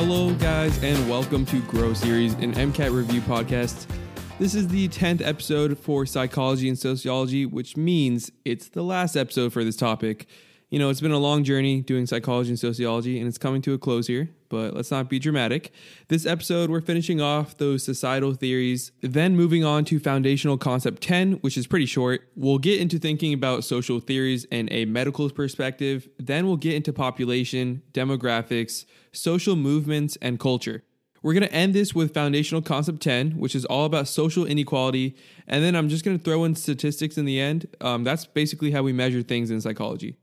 Hello, guys, and welcome to Grow Series, an MCAT review podcast. This is the 10th episode for psychology and sociology, which means it's the last episode for this topic. You know, it's been a long journey doing psychology and sociology, and it's coming to a close here, but let's not be dramatic. This episode, we're finishing off those societal theories, then moving on to foundational concept 10, which is pretty short. We'll get into thinking about social theories and a medical perspective, then we'll get into population, demographics, social movements, and culture. We're going to end this with foundational concept 10, which is all about social inequality. And then I'm just going to throw in statistics in the end. Um, that's basically how we measure things in psychology.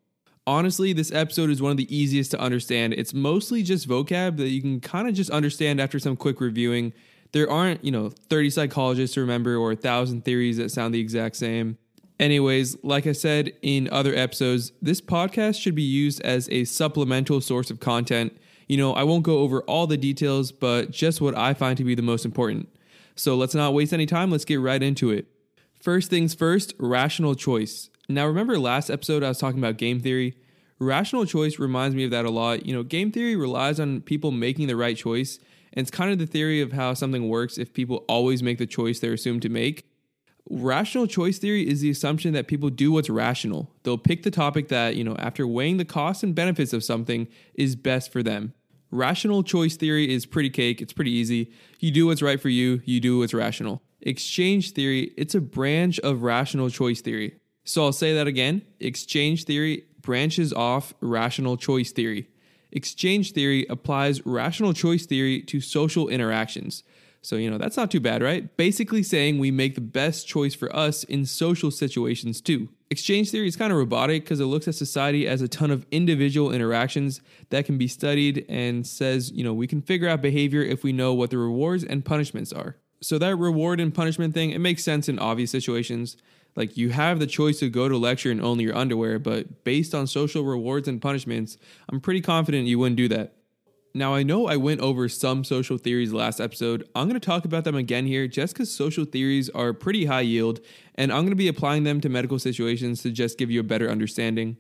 Honestly, this episode is one of the easiest to understand. It's mostly just vocab that you can kind of just understand after some quick reviewing. There aren't, you know, 30 psychologists to remember or a thousand theories that sound the exact same. Anyways, like I said in other episodes, this podcast should be used as a supplemental source of content. You know, I won't go over all the details, but just what I find to be the most important. So let's not waste any time, let's get right into it. First things first, rational choice. Now, remember last episode I was talking about game theory? Rational choice reminds me of that a lot. You know, game theory relies on people making the right choice, and it's kind of the theory of how something works if people always make the choice they're assumed to make. Rational choice theory is the assumption that people do what's rational. They'll pick the topic that, you know, after weighing the costs and benefits of something, is best for them. Rational choice theory is pretty cake, it's pretty easy. You do what's right for you, you do what's rational. Exchange theory, it's a branch of rational choice theory. So I'll say that again. Exchange theory branches off rational choice theory. Exchange theory applies rational choice theory to social interactions. So, you know, that's not too bad, right? Basically saying we make the best choice for us in social situations too. Exchange theory is kind of robotic because it looks at society as a ton of individual interactions that can be studied and says, you know, we can figure out behavior if we know what the rewards and punishments are. So that reward and punishment thing, it makes sense in obvious situations. Like you have the choice to go to lecture in only your underwear, but based on social rewards and punishments, I'm pretty confident you wouldn't do that. Now, I know I went over some social theories last episode. I'm going to talk about them again here just because social theories are pretty high yield, and I'm going to be applying them to medical situations to just give you a better understanding.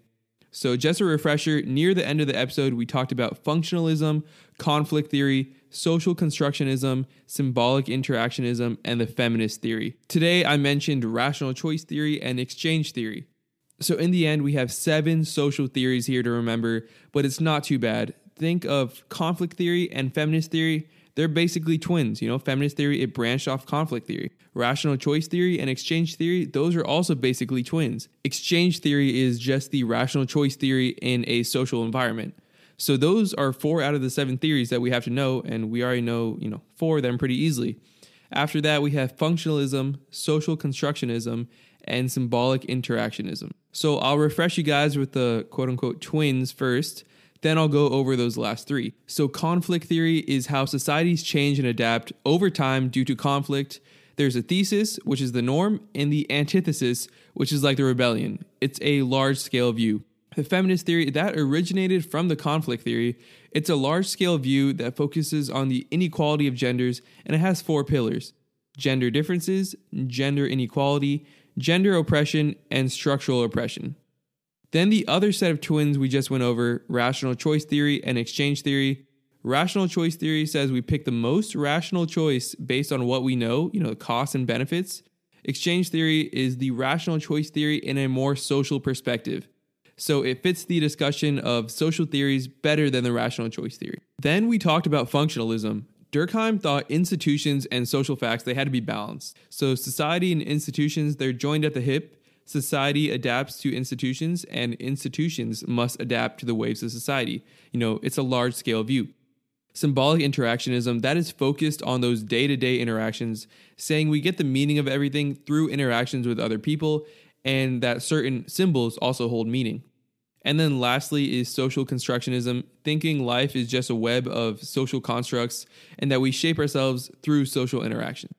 So, just a refresher near the end of the episode, we talked about functionalism, conflict theory, social constructionism, symbolic interactionism, and the feminist theory. Today, I mentioned rational choice theory and exchange theory. So, in the end, we have seven social theories here to remember, but it's not too bad. Think of conflict theory and feminist theory. They're basically twins. You know, feminist theory, it branched off conflict theory. Rational choice theory and exchange theory, those are also basically twins. Exchange theory is just the rational choice theory in a social environment. So those are four out of the seven theories that we have to know, and we already know, you know, four of them pretty easily. After that, we have functionalism, social constructionism, and symbolic interactionism. So I'll refresh you guys with the quote unquote twins first. Then I'll go over those last three. So, conflict theory is how societies change and adapt over time due to conflict. There's a thesis, which is the norm, and the antithesis, which is like the rebellion. It's a large scale view. The feminist theory that originated from the conflict theory. It's a large scale view that focuses on the inequality of genders and it has four pillars gender differences, gender inequality, gender oppression, and structural oppression. Then the other set of twins we just went over rational choice theory and exchange theory. Rational choice theory says we pick the most rational choice based on what we know, you know, the costs and benefits. Exchange theory is the rational choice theory in a more social perspective. So it fits the discussion of social theories better than the rational choice theory. Then we talked about functionalism. Durkheim thought institutions and social facts they had to be balanced. So society and institutions they're joined at the hip. Society adapts to institutions and institutions must adapt to the waves of society. You know, it's a large scale view. Symbolic interactionism that is focused on those day-to-day interactions, saying we get the meaning of everything through interactions with other people and that certain symbols also hold meaning. And then lastly is social constructionism, thinking life is just a web of social constructs and that we shape ourselves through social interaction.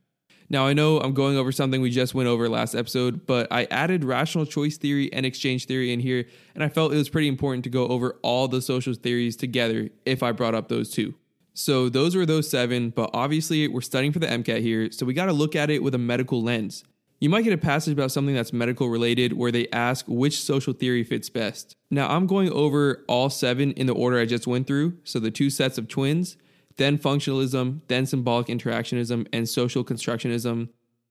Now, I know I'm going over something we just went over last episode, but I added rational choice theory and exchange theory in here, and I felt it was pretty important to go over all the social theories together if I brought up those two. So, those were those seven, but obviously, we're studying for the MCAT here, so we got to look at it with a medical lens. You might get a passage about something that's medical related where they ask which social theory fits best. Now, I'm going over all seven in the order I just went through, so the two sets of twins, then functionalism, then symbolic interactionism, and social constructionism.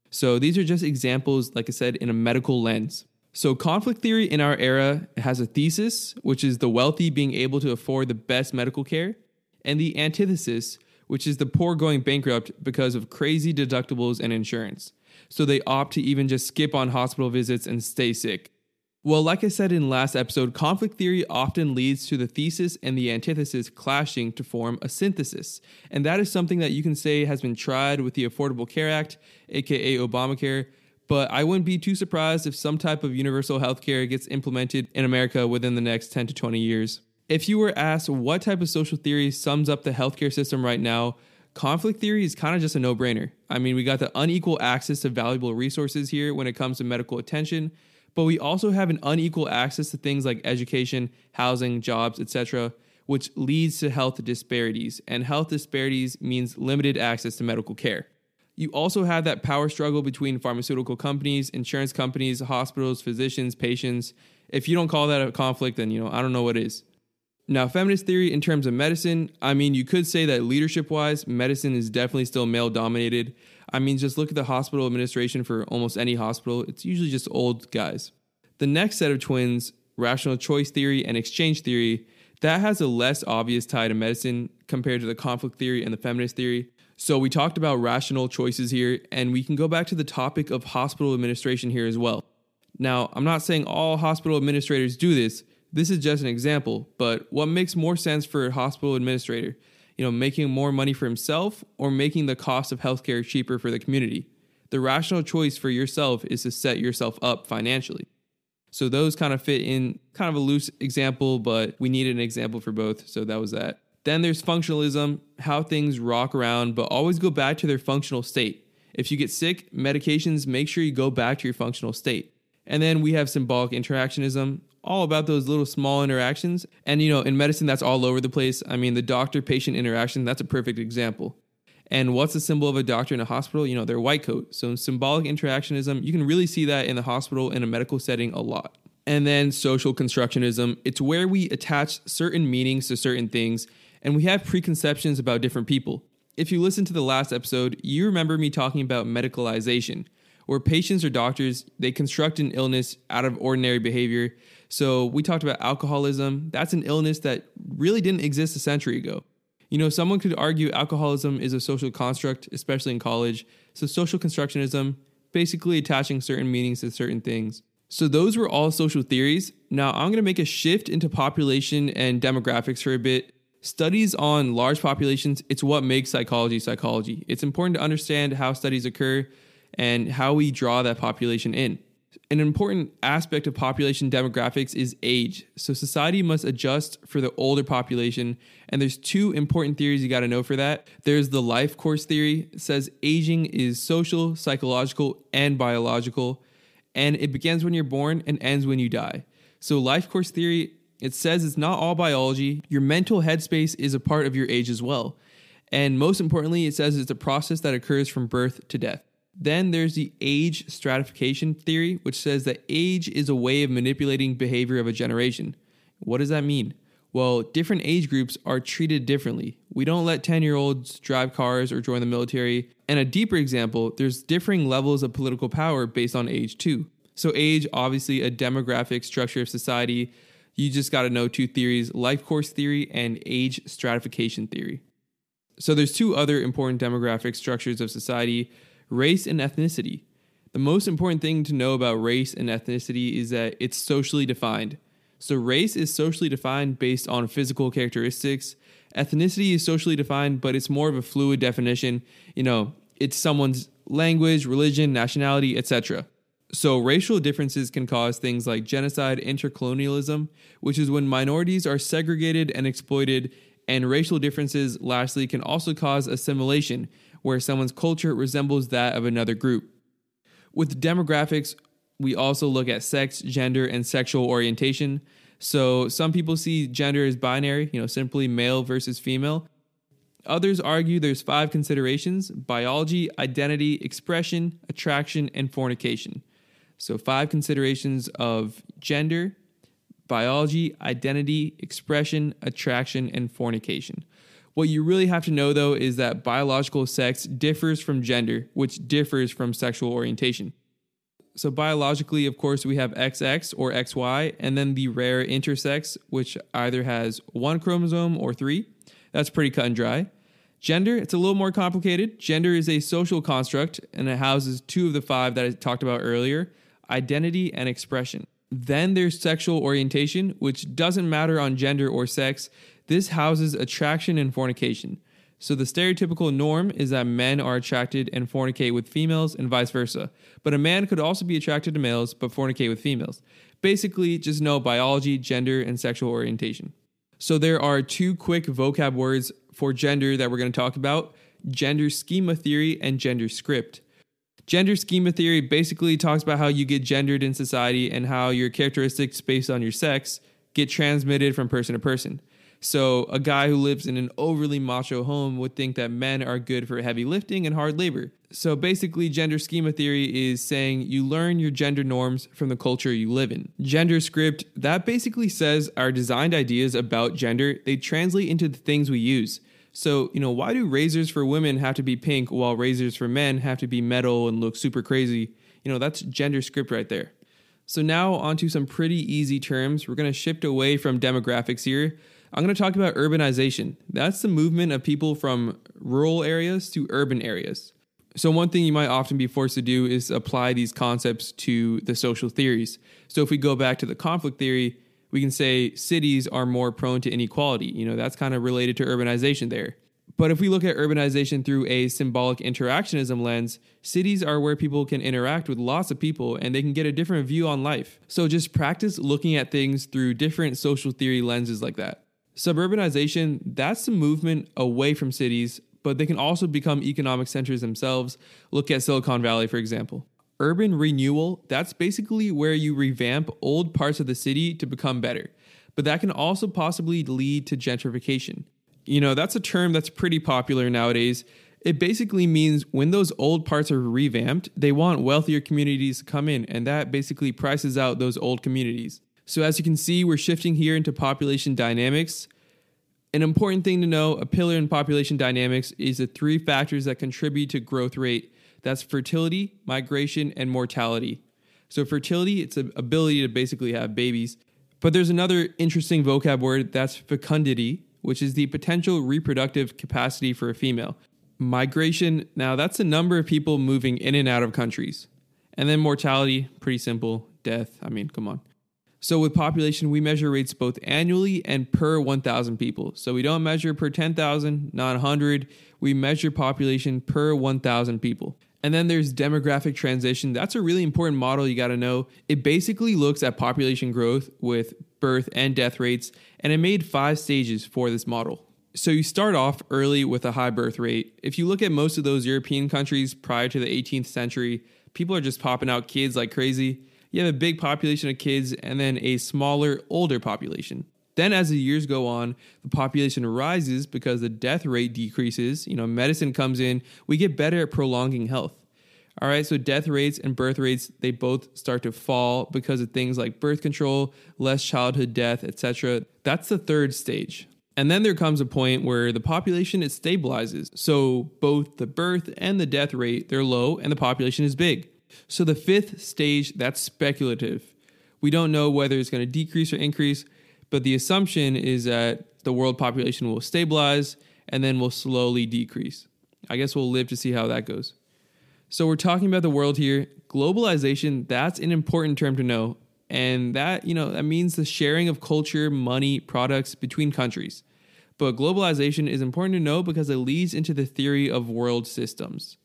So these are just examples, like I said, in a medical lens. So, conflict theory in our era has a thesis, which is the wealthy being able to afford the best medical care, and the antithesis, which is the poor going bankrupt because of crazy deductibles and insurance. So, they opt to even just skip on hospital visits and stay sick. Well, like I said in last episode, conflict theory often leads to the thesis and the antithesis clashing to form a synthesis. And that is something that you can say has been tried with the Affordable Care Act, aka Obamacare but I wouldn't be too surprised if some type of universal healthcare gets implemented in America within the next 10 to 20 years. If you were asked what type of social theory sums up the healthcare system right now, conflict theory is kind of just a no brainer. I mean, we got the unequal access to valuable resources here when it comes to medical attention, but we also have an unequal access to things like education, housing, jobs, etc., which leads to health disparities. And health disparities means limited access to medical care. You also have that power struggle between pharmaceutical companies, insurance companies, hospitals, physicians, patients. If you don't call that a conflict, then you know, I don't know what is. Now, feminist theory in terms of medicine, I mean, you could say that leadership wise, medicine is definitely still male dominated. I mean, just look at the hospital administration for almost any hospital, it's usually just old guys. The next set of twins, rational choice theory and exchange theory, that has a less obvious tie to medicine compared to the conflict theory and the feminist theory. So we talked about rational choices here, and we can go back to the topic of hospital administration here as well. Now, I'm not saying all hospital administrators do this. This is just an example, but what makes more sense for a hospital administrator? You know, making more money for himself or making the cost of healthcare cheaper for the community? The rational choice for yourself is to set yourself up financially. So those kind of fit in kind of a loose example, but we needed an example for both, so that was that. Then there's functionalism, how things rock around, but always go back to their functional state. If you get sick, medications, make sure you go back to your functional state. And then we have symbolic interactionism, all about those little small interactions. And you know, in medicine, that's all over the place. I mean, the doctor patient interaction, that's a perfect example. And what's the symbol of a doctor in a hospital? You know, their white coat. So, symbolic interactionism, you can really see that in the hospital in a medical setting a lot. And then social constructionism, it's where we attach certain meanings to certain things and we have preconceptions about different people. If you listen to the last episode, you remember me talking about medicalization, where patients or doctors they construct an illness out of ordinary behavior. So we talked about alcoholism. That's an illness that really didn't exist a century ago. You know, someone could argue alcoholism is a social construct, especially in college. So social constructionism, basically attaching certain meanings to certain things. So those were all social theories. Now I'm going to make a shift into population and demographics for a bit Studies on large populations, it's what makes psychology psychology. It's important to understand how studies occur and how we draw that population in. An important aspect of population demographics is age. So society must adjust for the older population, and there's two important theories you got to know for that. There's the life course theory, says aging is social, psychological, and biological, and it begins when you're born and ends when you die. So life course theory it says it's not all biology. Your mental headspace is a part of your age as well. And most importantly, it says it's a process that occurs from birth to death. Then there's the age stratification theory, which says that age is a way of manipulating behavior of a generation. What does that mean? Well, different age groups are treated differently. We don't let 10 year olds drive cars or join the military. And a deeper example, there's differing levels of political power based on age too. So, age, obviously, a demographic structure of society you just got to know two theories life course theory and age stratification theory. So there's two other important demographic structures of society race and ethnicity. The most important thing to know about race and ethnicity is that it's socially defined. So, race is socially defined based on physical characteristics. Ethnicity is socially defined, but it's more of a fluid definition. You know, it's someone's language, religion, nationality, etc. So, racial differences can cause things like genocide, intercolonialism, which is when minorities are segregated and exploited, and racial differences, lastly, can also cause assimilation, where someone's culture resembles that of another group. With demographics, we also look at sex, gender, and sexual orientation. So, some people see gender as binary, you know, simply male versus female. Others argue there's five considerations biology, identity, expression, attraction, and fornication. So, five considerations of gender, biology, identity, expression, attraction, and fornication. What you really have to know though is that biological sex differs from gender, which differs from sexual orientation. So, biologically, of course, we have XX or XY, and then the rare intersex, which either has one chromosome or three. That's pretty cut and dry. Gender, it's a little more complicated. Gender is a social construct, and it houses two of the five that I talked about earlier identity and expression. Then there's sexual orientation, which doesn't matter on gender or sex. This houses attraction and fornication. So the stereotypical norm is that men are attracted and fornicate with females and vice versa. But a man could also be attracted to males but fornicate with females. Basically, just know biology, gender, and sexual orientation. So there are two quick vocab words for gender that we're going to talk about gender schema theory and gender script. Gender schema theory basically talks about how you get gendered in society and how your characteristics based on your sex get transmitted from person to person. So, a guy who lives in an overly macho home would think that men are good for heavy lifting and hard labor. So, basically, gender schema theory is saying you learn your gender norms from the culture you live in. Gender script, that basically says our designed ideas about gender, they translate into the things we use. So, you know, why do razors for women have to be pink while razors for men have to be metal and look super crazy? You know, that's gender script right there. So, now onto some pretty easy terms. We're going to shift away from demographics here. I'm going to talk about urbanization. That's the movement of people from rural areas to urban areas. So, one thing you might often be forced to do is apply these concepts to the social theories. So, if we go back to the conflict theory, we can say cities are more prone to inequality. You know, that's kind of related to urbanization there. But if we look at urbanization through a symbolic interactionism lens, cities are where people can interact with lots of people and they can get a different view on life. So just practice looking at things through different social theory lenses like that. Suburbanization, that's the movement away from cities, but they can also become economic centers themselves. Look at Silicon Valley, for example. Urban renewal, that's basically where you revamp old parts of the city to become better. But that can also possibly lead to gentrification. You know, that's a term that's pretty popular nowadays. It basically means when those old parts are revamped, they want wealthier communities to come in, and that basically prices out those old communities. So, as you can see, we're shifting here into population dynamics. An important thing to know a pillar in population dynamics is the three factors that contribute to growth rate that's fertility, migration, and mortality. So, fertility, it's the ability to basically have babies. But there's another interesting vocab word that's fecundity, which is the potential reproductive capacity for a female. Migration, now that's the number of people moving in and out of countries. And then mortality, pretty simple death. I mean, come on. So with population, we measure rates both annually and per 1,000 people. So we don't measure per 10,000, not 100. We measure population per 1,000 people. And then there's demographic transition. That's a really important model you got to know. It basically looks at population growth with birth and death rates, and it made five stages for this model. So you start off early with a high birth rate. If you look at most of those European countries prior to the 18th century, people are just popping out kids like crazy you have a big population of kids and then a smaller, older population. Then, as the years go on, the population rises because the death rate decreases. You know, medicine comes in, we get better at prolonging health. All right, so death rates and birth rates, they both start to fall because of things like birth control, less childhood death, etc. That's the third stage. And then there comes a point where the population it stabilizes. So both the birth and the death rate, they're low and the population is big. So the fifth stage, that's speculative. We don't know whether it's going to decrease or increase, but the assumption is that the world population will stabilize and then will slowly decrease. I guess we'll live to see how that goes. So we're talking about the world here. Globalization, that's an important term to know. And that, you know, that means the sharing of culture, money, products between countries. But globalization is important to know because it leads into the theory of world systems.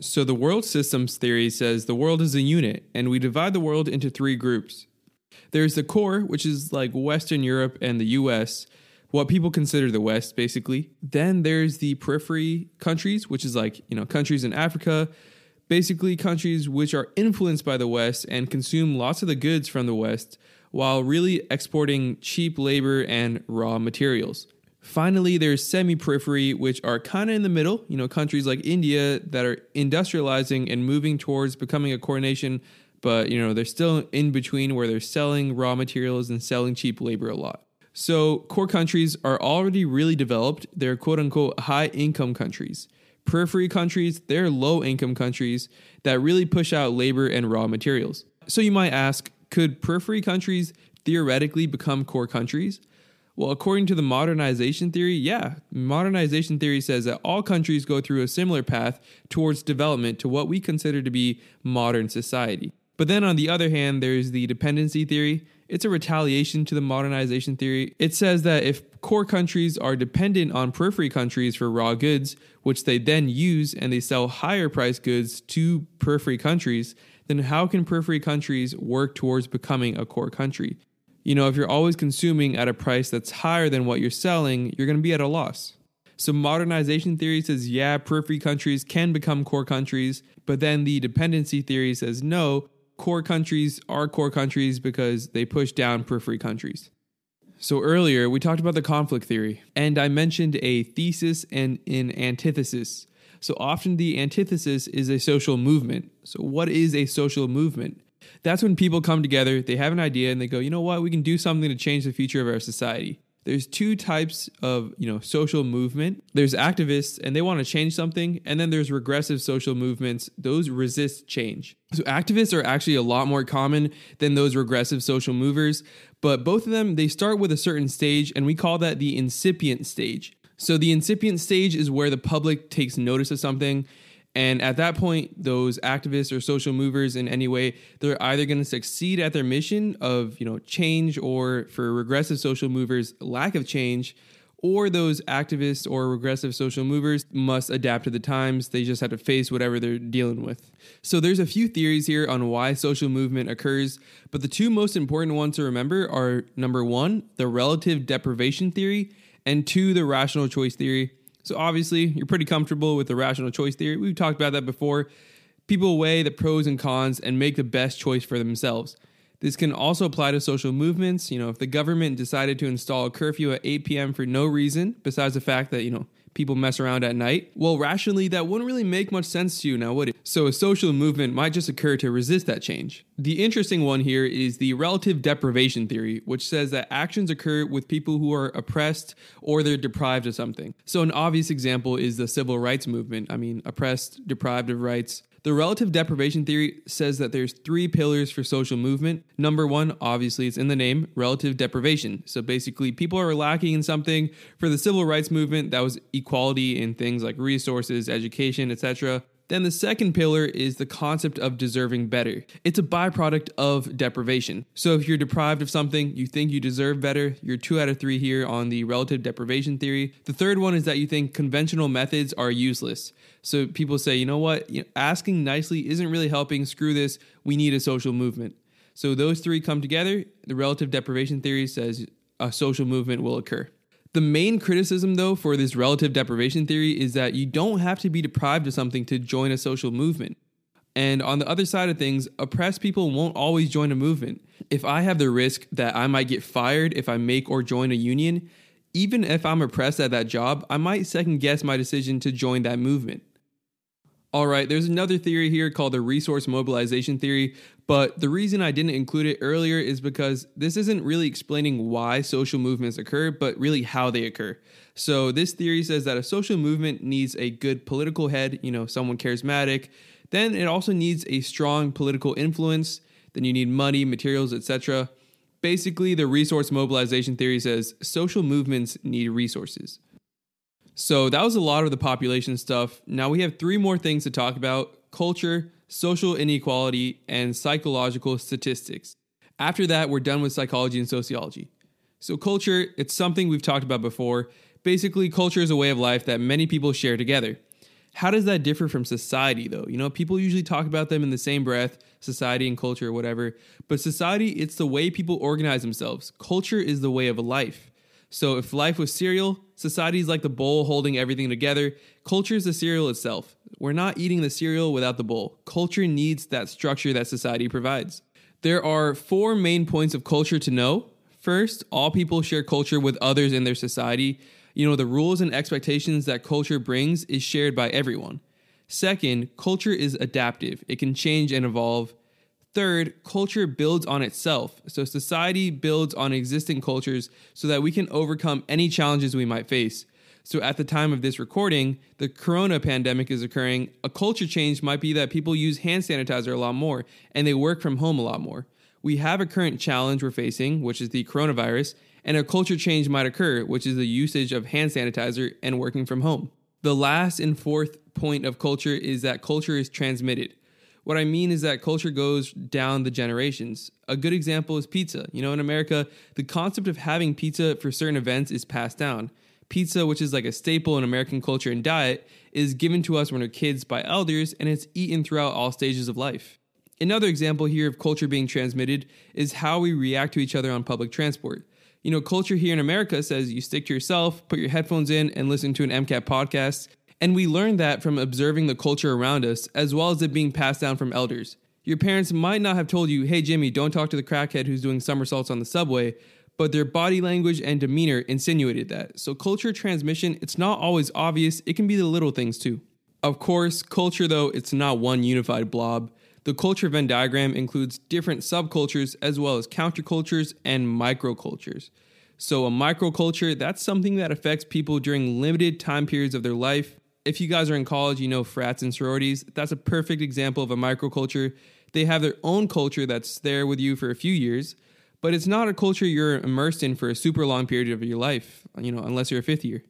So, the world systems theory says the world is a unit, and we divide the world into three groups. There's the core, which is like Western Europe and the US, what people consider the West, basically. Then there's the periphery countries, which is like, you know, countries in Africa, basically countries which are influenced by the West and consume lots of the goods from the West while really exporting cheap labor and raw materials. Finally, there's semi periphery, which are kind of in the middle. You know, countries like India that are industrializing and moving towards becoming a core nation, but, you know, they're still in between where they're selling raw materials and selling cheap labor a lot. So, core countries are already really developed. They're quote unquote high income countries. Periphery countries, they're low income countries that really push out labor and raw materials. So, you might ask could periphery countries theoretically become core countries? Well, according to the modernization theory, yeah. Modernization theory says that all countries go through a similar path towards development to what we consider to be modern society. But then on the other hand, there's the dependency theory. It's a retaliation to the modernization theory. It says that if core countries are dependent on periphery countries for raw goods, which they then use and they sell higher price goods to periphery countries, then how can periphery countries work towards becoming a core country? You know, if you're always consuming at a price that's higher than what you're selling, you're going to be at a loss. So, modernization theory says, yeah, periphery countries can become core countries, but then the dependency theory says, no, core countries are core countries because they push down periphery countries. So, earlier we talked about the conflict theory, and I mentioned a thesis and an antithesis. So, often the antithesis is a social movement. So, what is a social movement? That's when people come together, they have an idea, and they go, you know what, we can do something to change the future of our society. There's two types of, you know, social movement. There's activists and they want to change something, and then there's regressive social movements. Those resist change. So activists are actually a lot more common than those regressive social movers, but both of them they start with a certain stage and we call that the incipient stage. So the incipient stage is where the public takes notice of something and at that point, those activists or social movers in any way, they're either going to succeed at their mission of, you know, change or for regressive social movers, lack of change, or those activists or regressive social movers must adapt to the times. They just have to face whatever they're dealing with. So there's a few theories here on why social movement occurs, but the two most important ones to remember are number 1, the relative deprivation theory, and 2, the rational choice theory. So obviously, you're pretty comfortable with the rational choice theory. We've talked about that before. People weigh the pros and cons and make the best choice for themselves. This can also apply to social movements. You know, if the government decided to install a curfew at 8 p.m. for no reason, besides the fact that, you know, people mess around at night, well, rationally, that wouldn't really make much sense to you now, would it? So a social movement might just occur to resist that change. The interesting one here is the relative deprivation theory, which says that actions occur with people who are oppressed or they're deprived of something. So an obvious example is the civil rights movement. I mean, oppressed, deprived of rights. The relative deprivation theory says that there's three pillars for social movement. Number one, obviously, it's in the name, relative deprivation. So basically, people are lacking in something. For the civil rights movement, that was equality in things like resources, education, etc. Then the second pillar is the concept of deserving better. It's a byproduct of deprivation. So if you're deprived of something, you think you deserve better, you're two out of three here on the relative deprivation theory. The third one is that you think conventional methods are useless. So people say, you know what, you know, asking nicely isn't really helping, screw this, we need a social movement. So those three come together. The relative deprivation theory says a social movement will occur. The main criticism, though, for this relative deprivation theory is that you don't have to be deprived of something to join a social movement. And on the other side of things, oppressed people won't always join a movement. If I have the risk that I might get fired if I make or join a union, even if I'm oppressed at that job, I might second guess my decision to join that movement. All right, there's another theory here called the resource mobilization theory, but the reason I didn't include it earlier is because this isn't really explaining why social movements occur, but really how they occur. So, this theory says that a social movement needs a good political head, you know, someone charismatic. Then it also needs a strong political influence. Then you need money, materials, etc. Basically, the resource mobilization theory says social movements need resources. So that was a lot of the population stuff. Now we have three more things to talk about culture, social inequality, and psychological statistics. After that, we're done with psychology and sociology. So, culture, it's something we've talked about before. Basically, culture is a way of life that many people share together. How does that differ from society, though? You know, people usually talk about them in the same breath society and culture, or whatever. But society, it's the way people organize themselves. Culture is the way of life. So if life was cereal, society is like the bowl holding everything together. Culture is the cereal itself. We're not eating the cereal without the bowl. Culture needs that structure that society provides. There are four main points of culture to know. First, all people share culture with others in their society. You know, the rules and expectations that culture brings is shared by everyone. Second, culture is adaptive, it can change and evolve. Third, culture builds on itself. So society builds on existing cultures so that we can overcome any challenges we might face. So at the time of this recording, the corona pandemic is occurring. A culture change might be that people use hand sanitizer a lot more and they work from home a lot more. We have a current challenge we're facing, which is the coronavirus, and a culture change might occur, which is the usage of hand sanitizer and working from home. The last and fourth point of culture is that culture is transmitted. What I mean is that culture goes down the generations. A good example is pizza. You know, in America, the concept of having pizza for certain events is passed down. Pizza, which is like a staple in American culture and diet, is given to us when we're kids by elders and it's eaten throughout all stages of life. Another example here of culture being transmitted is how we react to each other on public transport. You know, culture here in America says you stick to yourself, put your headphones in, and listen to an MCAT podcast. And we learn that from observing the culture around us, as well as it being passed down from elders. Your parents might not have told you, hey, Jimmy, don't talk to the crackhead who's doing somersaults on the subway, but their body language and demeanor insinuated that. So, culture transmission, it's not always obvious, it can be the little things too. Of course, culture, though, it's not one unified blob. The culture Venn diagram includes different subcultures as well as countercultures and microcultures. So, a microculture, that's something that affects people during limited time periods of their life if you guys are in college, you know frats and sororities. That's a perfect example of a microculture. They have their own culture that's there with you for a few years, but it's not a culture you're immersed in for a super long period of your life, you know, unless you're a fifth year.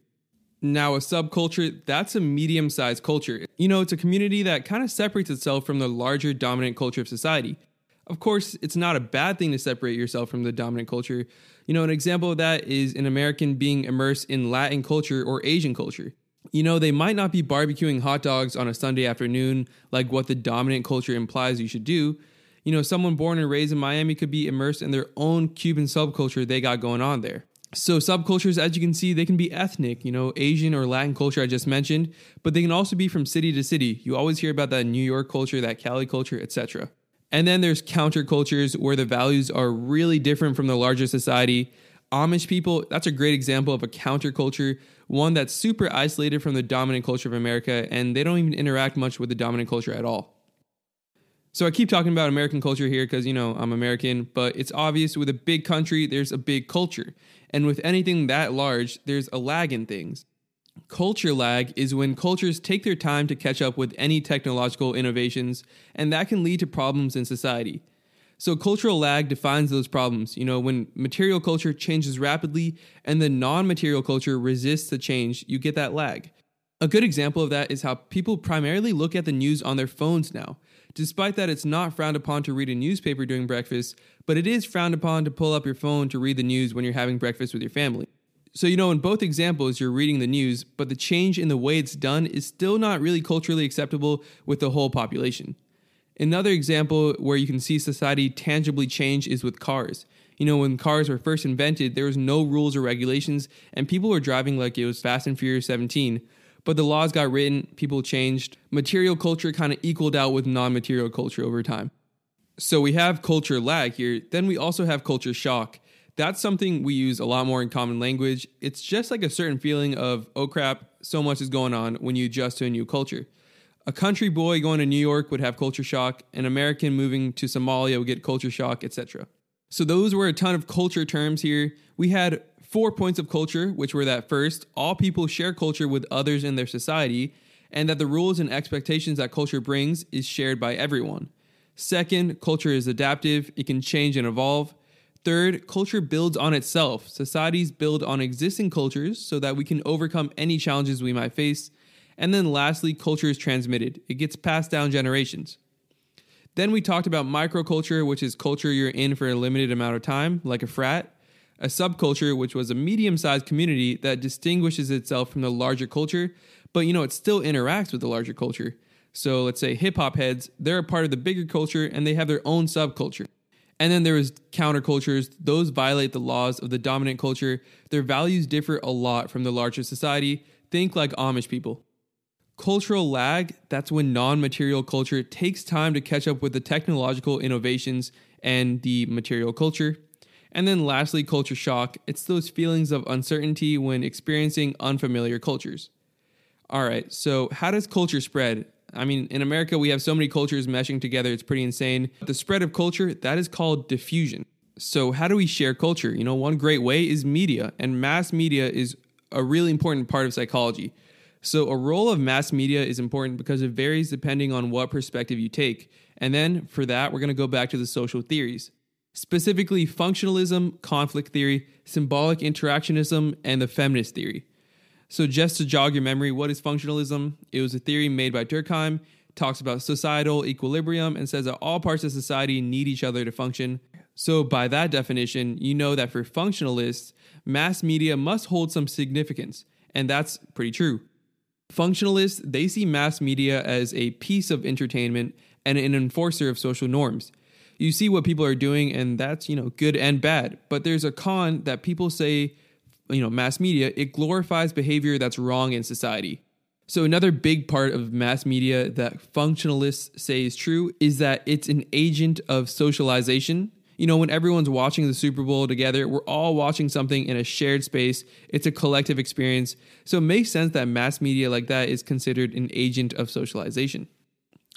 Now, a subculture, that's a medium sized culture. You know, it's a community that kind of separates itself from the larger dominant culture of society. Of course, it's not a bad thing to separate yourself from the dominant culture. You know, an example of that is an American being immersed in Latin culture or Asian culture you know, they might not be barbecuing hot dogs on a Sunday afternoon like what the dominant culture implies you should do. You know, someone born and raised in Miami could be immersed in their own Cuban subculture they got going on there. So, subcultures, as you can see, they can be ethnic, you know, Asian or Latin culture I just mentioned, but they can also be from city to city. You always hear about that New York culture, that Cali culture, etc. And then there's countercultures where the values are really different from the larger society. Amish people, that's a great example of a counterculture one that's super isolated from the dominant culture of America, and they don't even interact much with the dominant culture at all. So I keep talking about American culture here because, you know, I'm American, but it's obvious with a big country, there's a big culture. And with anything that large, there's a lag in things. Culture lag is when cultures take their time to catch up with any technological innovations, and that can lead to problems in society. So cultural lag defines those problems. You know, when material culture changes rapidly and the non-material culture resists the change, you get that lag. A good example of that is how people primarily look at the news on their phones now. Despite that, it's not frowned upon to read a newspaper during breakfast, but it is frowned upon to pull up your phone to read the news when you're having breakfast with your family. So, you know, in both examples, you're reading the news, but the change in the way it's done is still not really culturally acceptable with the whole population. Another example where you can see society tangibly change is with cars. You know, when cars were first invented, there was no rules or regulations, and people were driving like it was Fast and Furious 17. But the laws got written, people changed. Material culture kind of equaled out with non material culture over time. So we have culture lag here. Then we also have culture shock. That's something we use a lot more in common language. It's just like a certain feeling of, oh crap, so much is going on when you adjust to a new culture. A country boy going to New York would have culture shock, an American moving to Somalia would get culture shock, etc. So those were a ton of culture terms here. We had four points of culture, which were that first, all people share culture with others in their society, and that the rules and expectations that culture brings is shared by everyone. Second, culture is adaptive, it can change and evolve. Third, culture builds on itself. Societies build on existing cultures so that we can overcome any challenges we might face. And then lastly, culture is transmitted, it gets passed down generations. Then we talked about microculture, which is culture you're in for a limited amount of time, like a frat. A subculture, which was a medium sized community that distinguishes itself from the larger culture, but you know, it still interacts with the larger culture. So let's say hip hop heads, they're a part of the bigger culture and they have their own subculture. And then there is countercultures. Those violate the laws of the dominant culture. Their values differ a lot from the larger society. Think like Amish people. Cultural lag, that's when non material culture takes time to catch up with the technological innovations and the material culture. And then lastly, culture shock. It's those feelings of uncertainty when experiencing unfamiliar cultures. All right, so how does culture spread? I mean, in America, we have so many cultures meshing together, it's pretty insane. The spread of culture, that is called diffusion. So, how do we share culture? You know, one great way is media, and mass media is a really important part of psychology. So, a role of mass media is important because it varies depending on what perspective you take. And then for that, we're going to go back to the social theories, specifically functionalism, conflict theory, symbolic interactionism, and the feminist theory. So, just to jog your memory, what is functionalism? It was a theory made by Durkheim, talks about societal equilibrium, and says that all parts of society need each other to function. So, by that definition, you know that for functionalists, mass media must hold some significance, and that's pretty true. Functionalists, they see mass media as a piece of entertainment and an enforcer of social norms. You see what people are doing, and that's, you know, good and bad. But there's a con that people say you know mass media it glorifies behavior that's wrong in society so another big part of mass media that functionalists say is true is that it's an agent of socialization you know when everyone's watching the super bowl together we're all watching something in a shared space it's a collective experience so it makes sense that mass media like that is considered an agent of socialization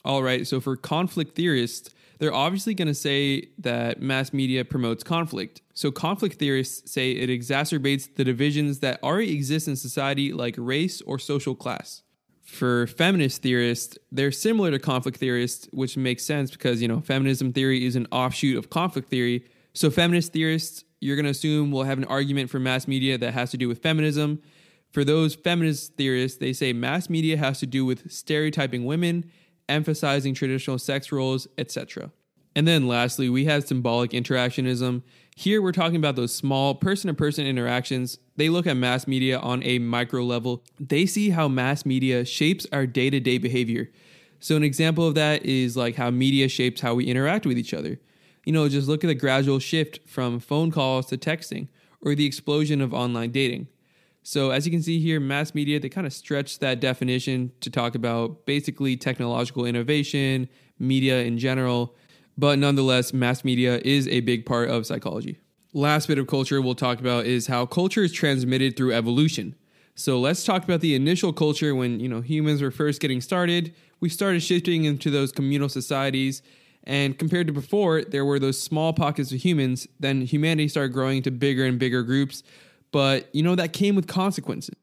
all right so for conflict theorists they're obviously going to say that mass media promotes conflict. So, conflict theorists say it exacerbates the divisions that already exist in society, like race or social class. For feminist theorists, they're similar to conflict theorists, which makes sense because, you know, feminism theory is an offshoot of conflict theory. So, feminist theorists, you're going to assume will have an argument for mass media that has to do with feminism. For those feminist theorists, they say mass media has to do with stereotyping women emphasizing traditional sex roles, etc. And then lastly, we have symbolic interactionism. Here we're talking about those small person to person interactions. They look at mass media on a micro level. They see how mass media shapes our day to day behavior. So, an example of that is like how media shapes how we interact with each other. You know, just look at the gradual shift from phone calls to texting or the explosion of online dating. So, as you can see here, mass media, they kind of stretch that definition to talk about basically technological innovation, media in general. But nonetheless, mass media is a big part of psychology. Last bit of culture we'll talk about is how culture is transmitted through evolution. So let's talk about the initial culture when, you know, humans were first getting started. We started shifting into those communal societies and compared to before, there were those small pockets of humans, then humanity started growing into bigger and bigger groups but, you know, that came with consequences.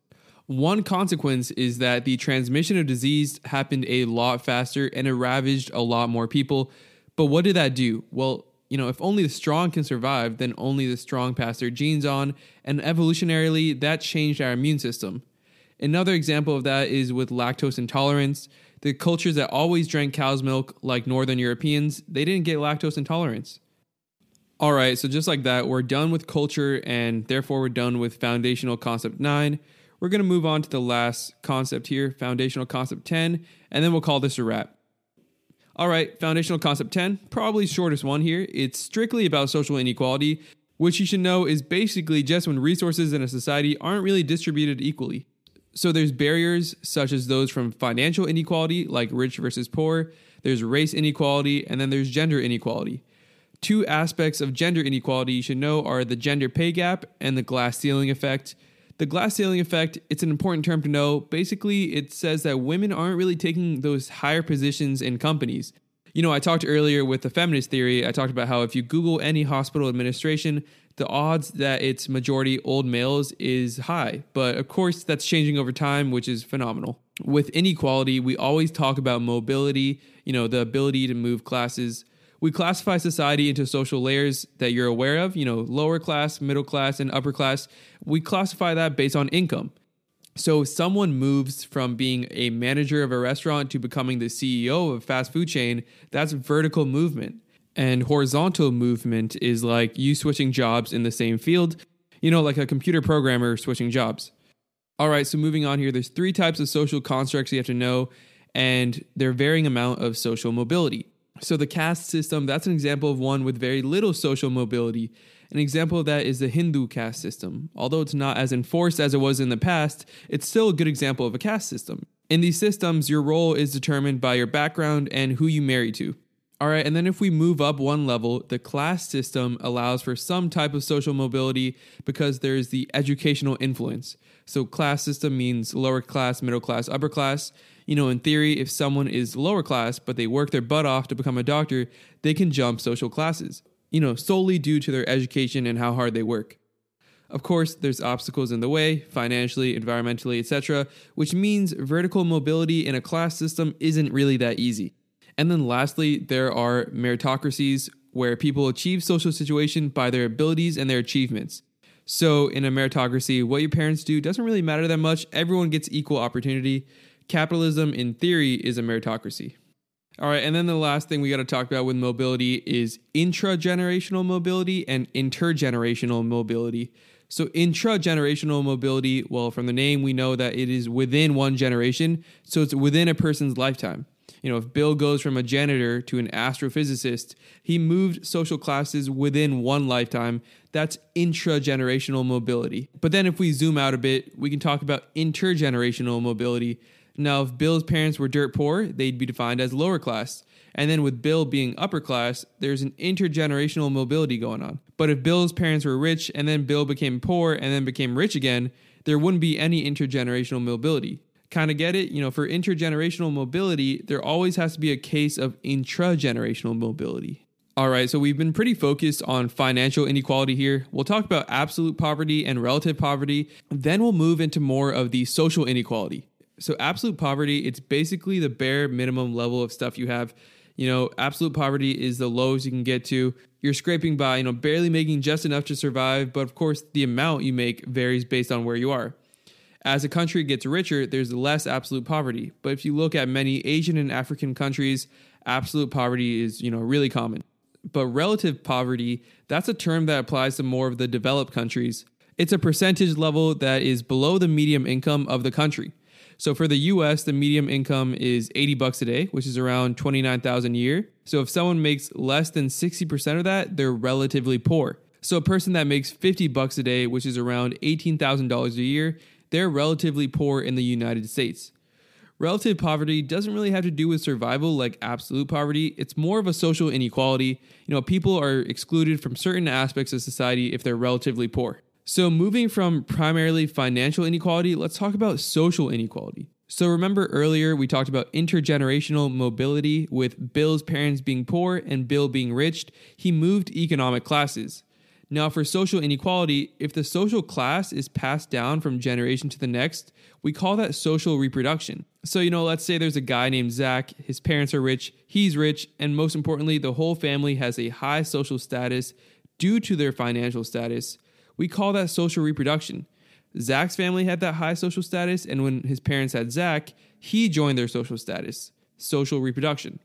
One consequence is that the transmission of disease happened a lot faster and it ravaged a lot more people. But what did that do? Well, you know, if only the strong can survive, then only the strong pass their genes on, and evolutionarily, that changed our immune system. Another example of that is with lactose intolerance. The cultures that always drank cow's milk, like Northern Europeans, they didn't get lactose intolerance. All right, so just like that, we're done with culture and therefore we're done with foundational concept 9. We're going to move on to the last concept here, foundational concept 10, and then we'll call this a wrap. All right, foundational concept 10, probably shortest one here. It's strictly about social inequality, which you should know is basically just when resources in a society aren't really distributed equally. So there's barriers such as those from financial inequality, like rich versus poor, there's race inequality, and then there's gender inequality. Two aspects of gender inequality you should know are the gender pay gap and the glass ceiling effect. The glass ceiling effect, it's an important term to know. Basically, it says that women aren't really taking those higher positions in companies. You know, I talked earlier with the feminist theory, I talked about how if you Google any hospital administration, the odds that it's majority old males is high. But of course, that's changing over time, which is phenomenal. With inequality, we always talk about mobility, you know, the ability to move classes we classify society into social layers that you're aware of, you know, lower class, middle class, and upper class. We classify that based on income. So if someone moves from being a manager of a restaurant to becoming the CEO of a fast food chain, that's vertical movement. And horizontal movement is like you switching jobs in the same field, you know, like a computer programmer switching jobs. All right, so moving on here, there's three types of social constructs you have to know, and their varying amount of social mobility. So the caste system, that's an example of one with very little social mobility. An example of that is the Hindu caste system. Although it's not as enforced as it was in the past, it's still a good example of a caste system. In these systems, your role is determined by your background and who you marry to. All right, and then if we move up one level, the class system allows for some type of social mobility because there's the educational influence. So, class system means lower class, middle class, upper class. You know, in theory, if someone is lower class but they work their butt off to become a doctor, they can jump social classes, you know, solely due to their education and how hard they work. Of course, there's obstacles in the way, financially, environmentally, etc., which means vertical mobility in a class system isn't really that easy. And then lastly, there are meritocracies where people achieve social situation by their abilities and their achievements. So, in a meritocracy, what your parents do doesn't really matter that much. Everyone gets equal opportunity. Capitalism, in theory, is a meritocracy. All right, and then the last thing we got to talk about with mobility is intra-generational mobility and intergenerational mobility. So intra-generational mobility, well, from the name we know that it is within one generation, so it's within a person's lifetime. You know, if Bill goes from a janitor to an astrophysicist, he moved social classes within one lifetime. That's intragenerational mobility. But then if we zoom out a bit, we can talk about intergenerational mobility. Now, if Bill's parents were dirt poor, they'd be defined as lower class. And then with Bill being upper class, there's an intergenerational mobility going on. But if Bill's parents were rich and then Bill became poor and then became rich again, there wouldn't be any intergenerational mobility kind of get it. You know, for intergenerational mobility, there always has to be a case of intragenerational mobility. All right, so we've been pretty focused on financial inequality here. We'll talk about absolute poverty and relative poverty. Then we'll move into more of the social inequality. So, absolute poverty, it's basically the bare minimum level of stuff you have. You know, absolute poverty is the lowest you can get to. You're scraping by, you know, barely making just enough to survive, but of course, the amount you make varies based on where you are. As a country gets richer, there's less absolute poverty. But if you look at many Asian and African countries, absolute poverty is, you know, really common. But relative poverty, that's a term that applies to more of the developed countries. It's a percentage level that is below the medium income of the country. So for the US, the medium income is 80 bucks a day, which is around 29,000 a year. So if someone makes less than 60% of that, they're relatively poor. So a person that makes 50 bucks a day, which is around $18,000 a year, they're relatively poor in the United States. Relative poverty doesn't really have to do with survival like absolute poverty. It's more of a social inequality. You know, people are excluded from certain aspects of society if they're relatively poor. So, moving from primarily financial inequality, let's talk about social inequality. So, remember earlier we talked about intergenerational mobility with Bill's parents being poor and Bill being rich. He moved economic classes. Now, for social inequality, if the social class is passed down from generation to the next, we call that social reproduction. So, you know, let's say there's a guy named Zach, his parents are rich, he's rich, and most importantly, the whole family has a high social status due to their financial status. We call that social reproduction. Zach's family had that high social status, and when his parents had Zach, he joined their social status, social reproduction.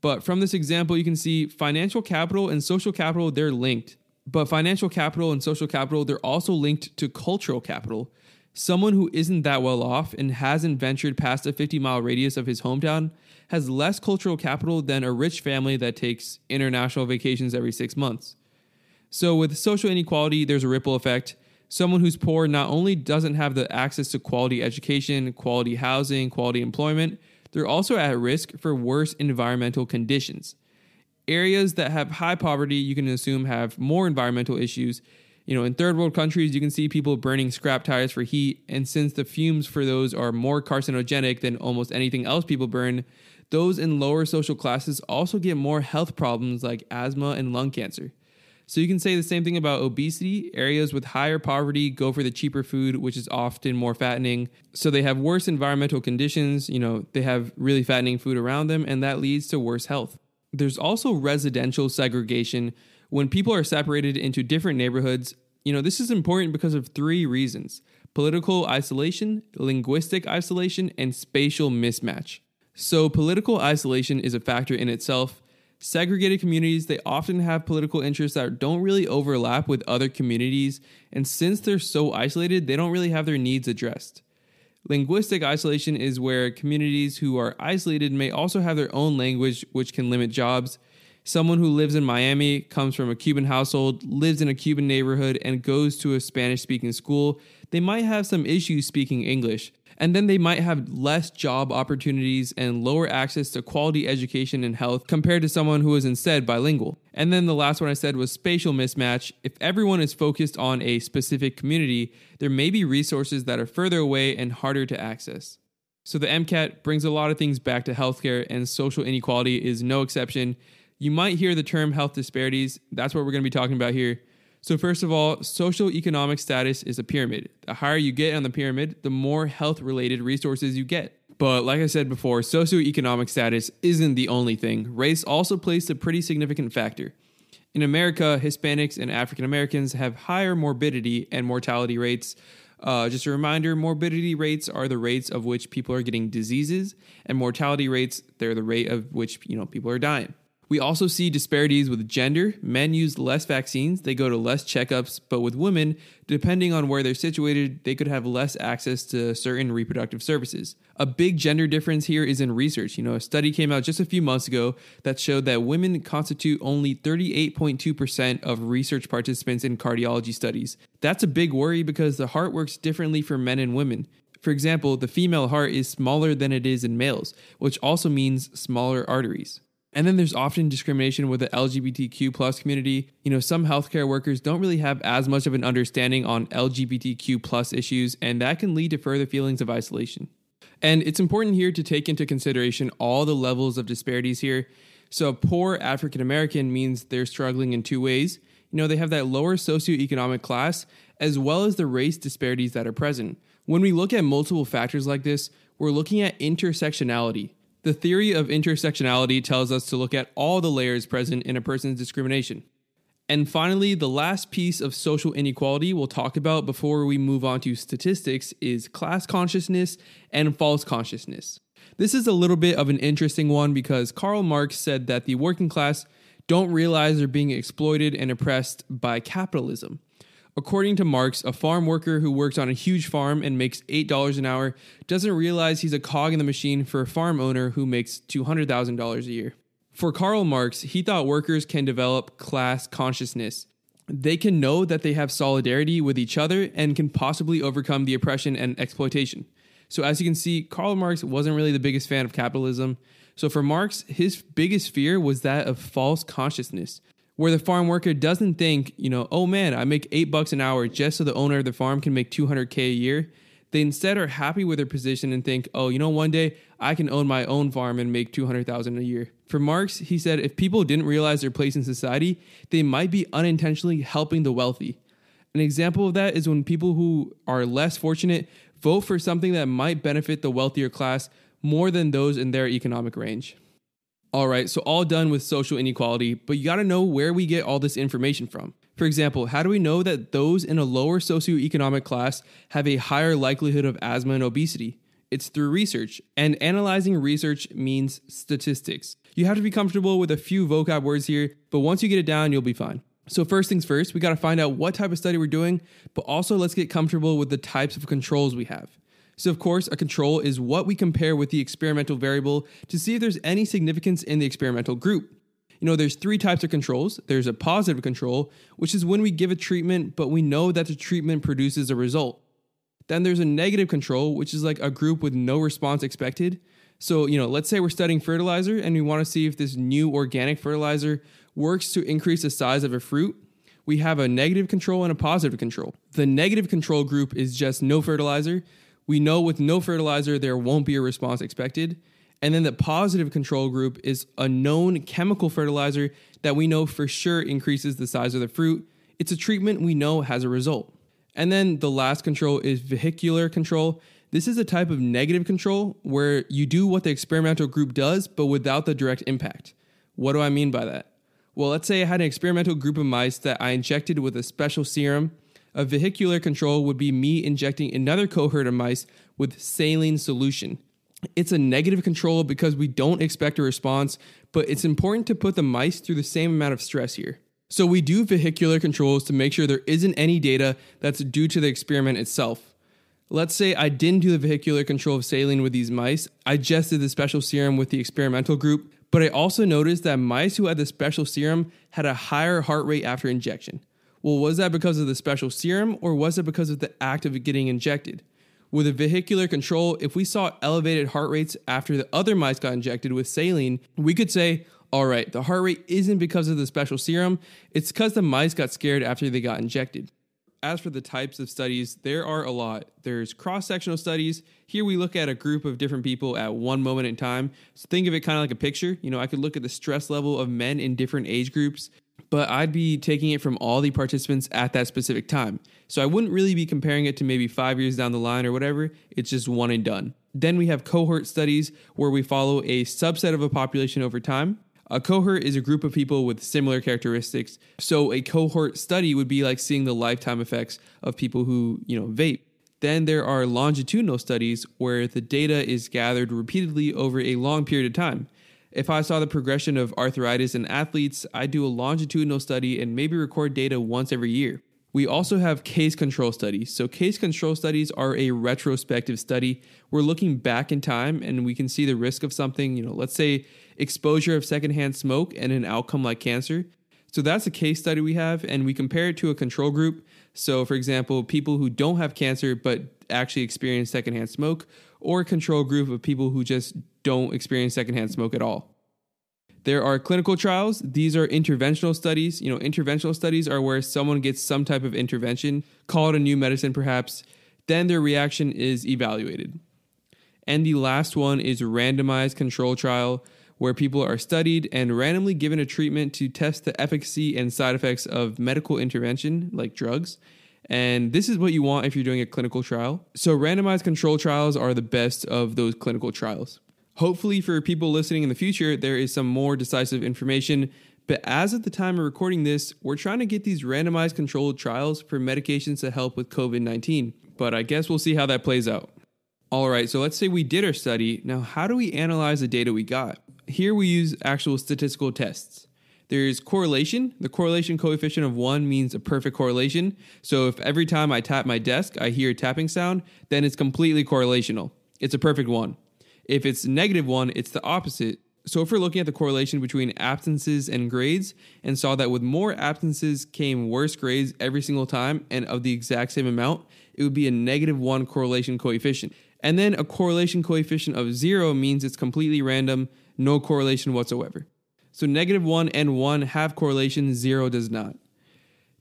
But from this example, you can see financial capital and social capital, they're linked. But financial capital and social capital, they're also linked to cultural capital. Someone who isn't that well off and hasn't ventured past a 50 mile radius of his hometown has less cultural capital than a rich family that takes international vacations every six months. So, with social inequality, there's a ripple effect. Someone who's poor not only doesn't have the access to quality education, quality housing, quality employment, they're also at risk for worse environmental conditions areas that have high poverty, you can assume have more environmental issues. You know, in third world countries, you can see people burning scrap tires for heat. And since the fumes for those are more carcinogenic than almost anything else people burn, those in lower social classes also get more health problems like asthma and lung cancer. So you can say the same thing about obesity. Areas with higher poverty go for the cheaper food, which is often more fattening. So they have worse environmental conditions. You know, they have really fattening food around them, and that leads to worse health. There's also residential segregation when people are separated into different neighborhoods. You know, this is important because of three reasons political isolation, linguistic isolation, and spatial mismatch. So, political isolation is a factor in itself. Segregated communities, they often have political interests that don't really overlap with other communities, and since they're so isolated, they don't really have their needs addressed. Linguistic isolation is where communities who are isolated may also have their own language, which can limit jobs. Someone who lives in Miami, comes from a Cuban household, lives in a Cuban neighborhood, and goes to a Spanish speaking school, they might have some issues speaking English. And then they might have less job opportunities and lower access to quality education and health compared to someone who is instead bilingual. And then the last one I said was spatial mismatch. If everyone is focused on a specific community, there may be resources that are further away and harder to access. So the MCAT brings a lot of things back to healthcare, and social inequality is no exception. You might hear the term health disparities. That's what we're going to be talking about here. So, first of all, social economic status is a pyramid. The higher you get on the pyramid, the more health related resources you get. But like I said before, socioeconomic status isn't the only thing. Race also plays a pretty significant factor. In America, Hispanics and African Americans have higher morbidity and mortality rates. Uh, just a reminder morbidity rates are the rates of which people are getting diseases, and mortality rates, they're the rate of which you know people are dying. We also see disparities with gender. Men use less vaccines, they go to less checkups, but with women, depending on where they're situated, they could have less access to certain reproductive services. A big gender difference here is in research. You know, a study came out just a few months ago that showed that women constitute only 38.2% of research participants in cardiology studies. That's a big worry because the heart works differently for men and women. For example, the female heart is smaller than it is in males, which also means smaller arteries. And then there's often discrimination with the LGBTQ plus community. You know, some healthcare workers don't really have as much of an understanding on LGBTQ plus issues, and that can lead to further feelings of isolation. And it's important here to take into consideration all the levels of disparities here. So, poor African American means they're struggling in two ways. You know, they have that lower socioeconomic class, as well as the race disparities that are present. When we look at multiple factors like this, we're looking at intersectionality. The theory of intersectionality tells us to look at all the layers present in a person's discrimination. And finally, the last piece of social inequality we'll talk about before we move on to statistics is class consciousness and false consciousness. This is a little bit of an interesting one because Karl Marx said that the working class don't realize they're being exploited and oppressed by capitalism. According to Marx, a farm worker who works on a huge farm and makes $8 an hour doesn't realize he's a cog in the machine for a farm owner who makes $200,000 a year. For Karl Marx, he thought workers can develop class consciousness. They can know that they have solidarity with each other and can possibly overcome the oppression and exploitation. So, as you can see, Karl Marx wasn't really the biggest fan of capitalism. So, for Marx, his biggest fear was that of false consciousness, where the farm worker doesn't think, you know, oh man, I make eight bucks an hour just so the owner of the farm can make 200K a year. They instead are happy with their position and think, oh, you know, one day I can own my own farm and make 200,000 a year. For Marx, he said if people didn't realize their place in society, they might be unintentionally helping the wealthy. An example of that is when people who are less fortunate vote for something that might benefit the wealthier class more than those in their economic range. All right, so all done with social inequality, but you gotta know where we get all this information from. For example, how do we know that those in a lower socioeconomic class have a higher likelihood of asthma and obesity? It's through research, and analyzing research means statistics. You have to be comfortable with a few vocab words here, but once you get it down, you'll be fine. So, first things first, we gotta find out what type of study we're doing, but also let's get comfortable with the types of controls we have. So, of course, a control is what we compare with the experimental variable to see if there's any significance in the experimental group. You know, there's three types of controls. There's a positive control, which is when we give a treatment, but we know that the treatment produces a result. Then there's a negative control, which is like a group with no response expected. So, you know, let's say we're studying fertilizer and we want to see if this new organic fertilizer works to increase the size of a fruit. We have a negative control and a positive control. The negative control group is just no fertilizer. We know with no fertilizer, there won't be a response expected. And then the positive control group is a known chemical fertilizer that we know for sure increases the size of the fruit. It's a treatment we know has a result. And then the last control is vehicular control. This is a type of negative control where you do what the experimental group does, but without the direct impact. What do I mean by that? Well, let's say I had an experimental group of mice that I injected with a special serum a vehicular control would be me injecting another cohort of mice with saline solution. It's a negative control because we don't expect a response, but it's important to put the mice through the same amount of stress here. So we do vehicular controls to make sure there isn't any data that's due to the experiment itself. Let's say I didn't do the vehicular control of saline with these mice, I just did the special serum with the experimental group, but I also noticed that mice who had the special serum had a higher heart rate after injection. Well, was that because of the special serum or was it because of the act of getting injected? With a vehicular control, if we saw elevated heart rates after the other mice got injected with saline, we could say, all right, the heart rate isn't because of the special serum, it's because the mice got scared after they got injected. As for the types of studies, there are a lot. There's cross sectional studies. Here we look at a group of different people at one moment in time. So think of it kind of like a picture. You know, I could look at the stress level of men in different age groups, but I'd be taking it from all the participants at that specific time. So I wouldn't really be comparing it to maybe five years down the line or whatever. It's just one and done. Then we have cohort studies where we follow a subset of a population over time. A cohort is a group of people with similar characteristics. So a cohort study would be like seeing the lifetime effects of people who, you know, vape. Then there are longitudinal studies where the data is gathered repeatedly over a long period of time. If I saw the progression of arthritis in athletes, I'd do a longitudinal study and maybe record data once every year. We also have case control studies. So, case control studies are a retrospective study. We're looking back in time and we can see the risk of something, you know, let's say exposure of secondhand smoke and an outcome like cancer. So, that's a case study we have, and we compare it to a control group. So, for example, people who don't have cancer but actually experience secondhand smoke, or control group of people who just don't experience secondhand smoke at all. There are clinical trials. These are interventional studies. You know, interventional studies are where someone gets some type of intervention, call it a new medicine perhaps, then their reaction is evaluated. And the last one is randomized control trial, where people are studied and randomly given a treatment to test the efficacy and side effects of medical intervention, like drugs. And this is what you want if you're doing a clinical trial. So, randomized control trials are the best of those clinical trials. Hopefully, for people listening in the future, there is some more decisive information. But as of the time of recording this, we're trying to get these randomized controlled trials for medications to help with COVID 19. But I guess we'll see how that plays out. All right, so let's say we did our study. Now, how do we analyze the data we got? Here we use actual statistical tests. There's correlation. The correlation coefficient of 1 means a perfect correlation. So if every time I tap my desk, I hear a tapping sound, then it's completely correlational. It's a perfect 1. If it's negative 1, it's the opposite. So if we're looking at the correlation between absences and grades and saw that with more absences came worse grades every single time and of the exact same amount, it would be a negative 1 correlation coefficient. And then a correlation coefficient of 0 means it's completely random, no correlation whatsoever. So negative 1 and 1 have correlation, 0 does not.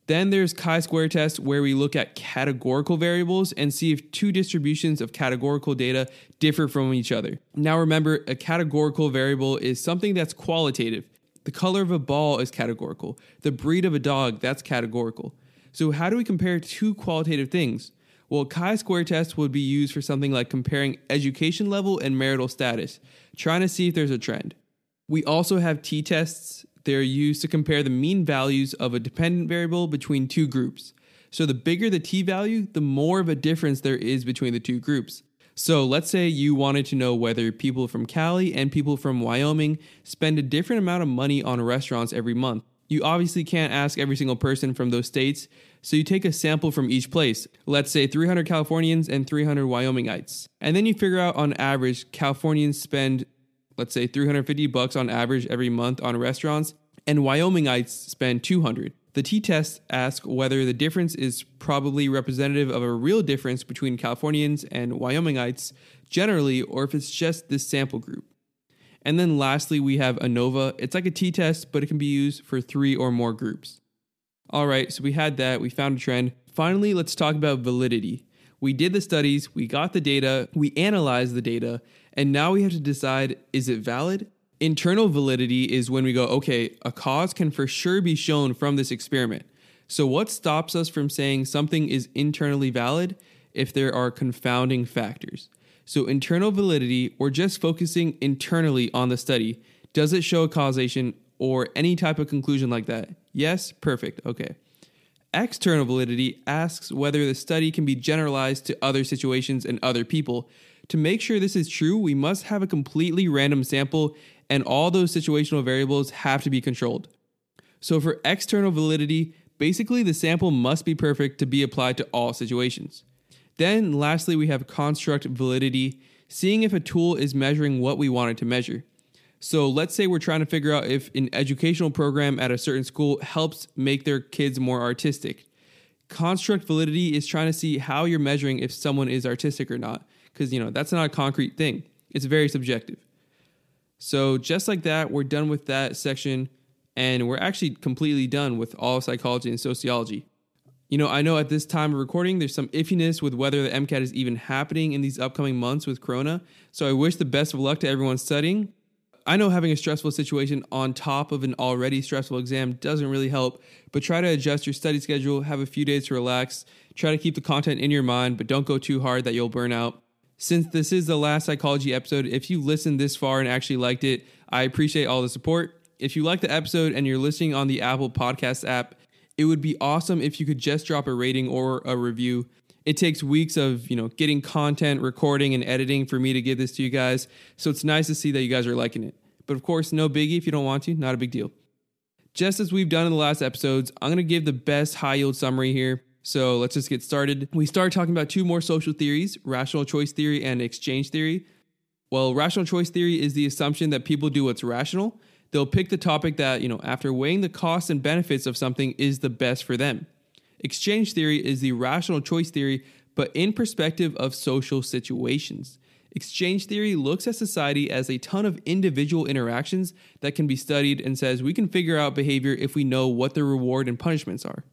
Then there's chi-square test where we look at categorical variables and see if two distributions of categorical data differ from each other. Now remember, a categorical variable is something that's qualitative. The color of a ball is categorical. The breed of a dog, that's categorical. So how do we compare two qualitative things? Well, chi-square test would be used for something like comparing education level and marital status, trying to see if there's a trend. We also have t tests. They're used to compare the mean values of a dependent variable between two groups. So the bigger the t value, the more of a difference there is between the two groups. So let's say you wanted to know whether people from Cali and people from Wyoming spend a different amount of money on restaurants every month. You obviously can't ask every single person from those states, so you take a sample from each place. Let's say 300 Californians and 300 Wyomingites. And then you figure out on average Californians spend let's say 350 bucks on average every month on restaurants, and Wyomingites spend 200. The t-test asks whether the difference is probably representative of a real difference between Californians and Wyomingites generally, or if it's just this sample group. And then lastly, we have ANOVA. It's like a t-test, but it can be used for three or more groups. All right, so we had that, we found a trend. Finally, let's talk about validity. We did the studies, we got the data, we analyzed the data, and now we have to decide is it valid? Internal validity is when we go, okay, a cause can for sure be shown from this experiment. So, what stops us from saying something is internally valid if there are confounding factors? So, internal validity, we're just focusing internally on the study. Does it show a causation or any type of conclusion like that? Yes, perfect, okay. External validity asks whether the study can be generalized to other situations and other people. To make sure this is true, we must have a completely random sample, and all those situational variables have to be controlled. So, for external validity, basically the sample must be perfect to be applied to all situations. Then, lastly, we have construct validity, seeing if a tool is measuring what we want it to measure. So, let's say we're trying to figure out if an educational program at a certain school helps make their kids more artistic. Construct validity is trying to see how you're measuring if someone is artistic or not, because, you know, that's not a concrete thing. It's very subjective. So, just like that, we're done with that section, and we're actually completely done with all psychology and sociology. You know, I know at this time of recording, there's some iffiness with whether the MCAT is even happening in these upcoming months with Corona. So I wish the best of luck to everyone studying. I know having a stressful situation on top of an already stressful exam doesn't really help, but try to adjust your study schedule, have a few days to relax, try to keep the content in your mind, but don't go too hard that you'll burn out. Since this is the last psychology episode, if you listened this far and actually liked it, I appreciate all the support. If you like the episode and you're listening on the Apple Podcast app, it would be awesome if you could just drop a rating or a review. It takes weeks of, you know, getting content, recording and editing for me to give this to you guys. So it's nice to see that you guys are liking it. But of course, no biggie if you don't want to, not a big deal. Just as we've done in the last episodes, I'm going to give the best high yield summary here. So let's just get started. We start talking about two more social theories rational choice theory and exchange theory. Well, rational choice theory is the assumption that people do what's rational, they'll pick the topic that, you know, after weighing the costs and benefits of something is the best for them. Exchange theory is the rational choice theory, but in perspective of social situations. Exchange theory looks at society as a ton of individual interactions that can be studied and says we can figure out behavior if we know what the reward and punishments are.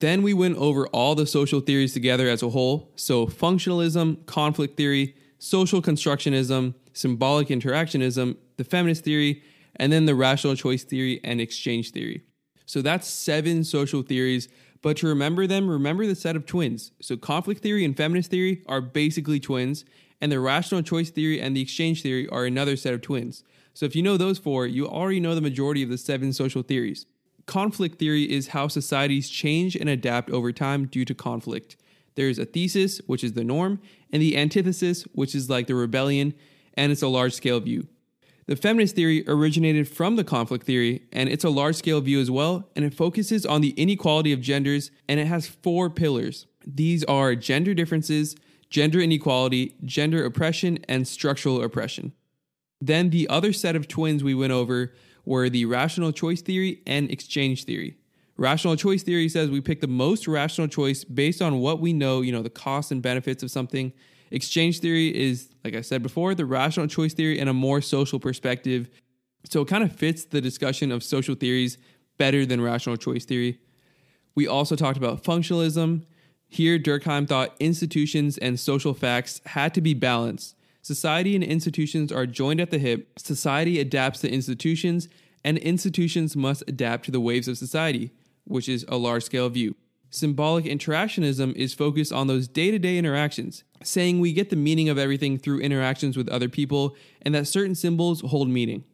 Then we went over all the social theories together as a whole. So, functionalism, conflict theory, social constructionism, symbolic interactionism, the feminist theory, and then the rational choice theory and exchange theory. So that's seven social theories. But to remember them, remember the set of twins. So conflict theory and feminist theory are basically twins, and the rational choice theory and the exchange theory are another set of twins. So if you know those four, you already know the majority of the seven social theories. Conflict theory is how societies change and adapt over time due to conflict. There's a thesis, which is the norm, and the antithesis, which is like the rebellion, and it's a large scale view. The feminist theory originated from the conflict theory, and it's a large scale view as well, and it focuses on the inequality of genders, and it has four pillars. These are gender differences, gender inequality, gender oppression, and structural oppression. Then the other set of twins we went over were the rational choice theory and exchange theory. Rational choice theory says we pick the most rational choice based on what we know, you know, the costs and benefits of something, Exchange theory is, like I said before, the rational choice theory in a more social perspective. So it kind of fits the discussion of social theories better than rational choice theory. We also talked about functionalism. Here, Durkheim thought institutions and social facts had to be balanced. Society and institutions are joined at the hip. Society adapts to institutions, and institutions must adapt to the waves of society, which is a large scale view. Symbolic interactionism is focused on those day to day interactions, saying we get the meaning of everything through interactions with other people and that certain symbols hold meaning.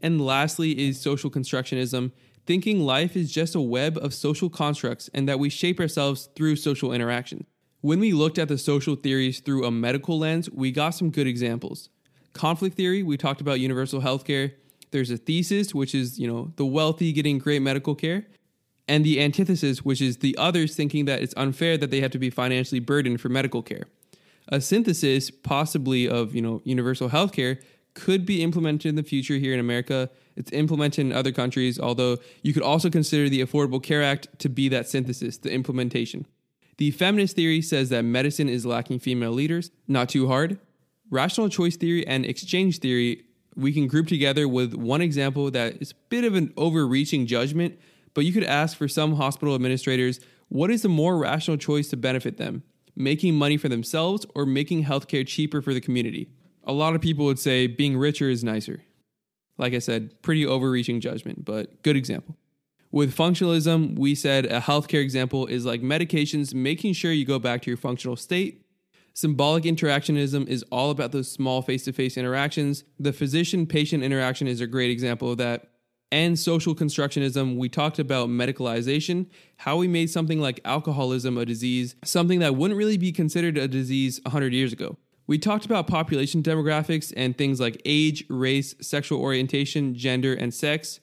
And lastly is social constructionism, thinking life is just a web of social constructs and that we shape ourselves through social interaction. When we looked at the social theories through a medical lens, we got some good examples. Conflict theory, we talked about universal healthcare. There's a thesis, which is, you know, the wealthy getting great medical care and the antithesis, which is the others thinking that it's unfair that they have to be financially burdened for medical care. A synthesis, possibly of you know universal health care, could be implemented in the future here in America. It's implemented in other countries, although you could also consider the Affordable Care Act to be that synthesis, the implementation. The feminist theory says that medicine is lacking female leaders. Not too hard. Rational choice theory and exchange theory we can group together with one example that is a bit of an overreaching judgment, but you could ask for some hospital administrators what is the more rational choice to benefit them? Making money for themselves or making healthcare cheaper for the community? A lot of people would say being richer is nicer. Like I said, pretty overreaching judgment, but good example. With functionalism, we said a healthcare example is like medications, making sure you go back to your functional state. Symbolic interactionism is all about those small face to face interactions. The physician patient interaction is a great example of that and social constructionism, we talked about medicalization, how we made something like alcoholism a disease, something that wouldn't really be considered a disease 100 years ago. We talked about population demographics and things like age, race, sexual orientation, gender, and sex.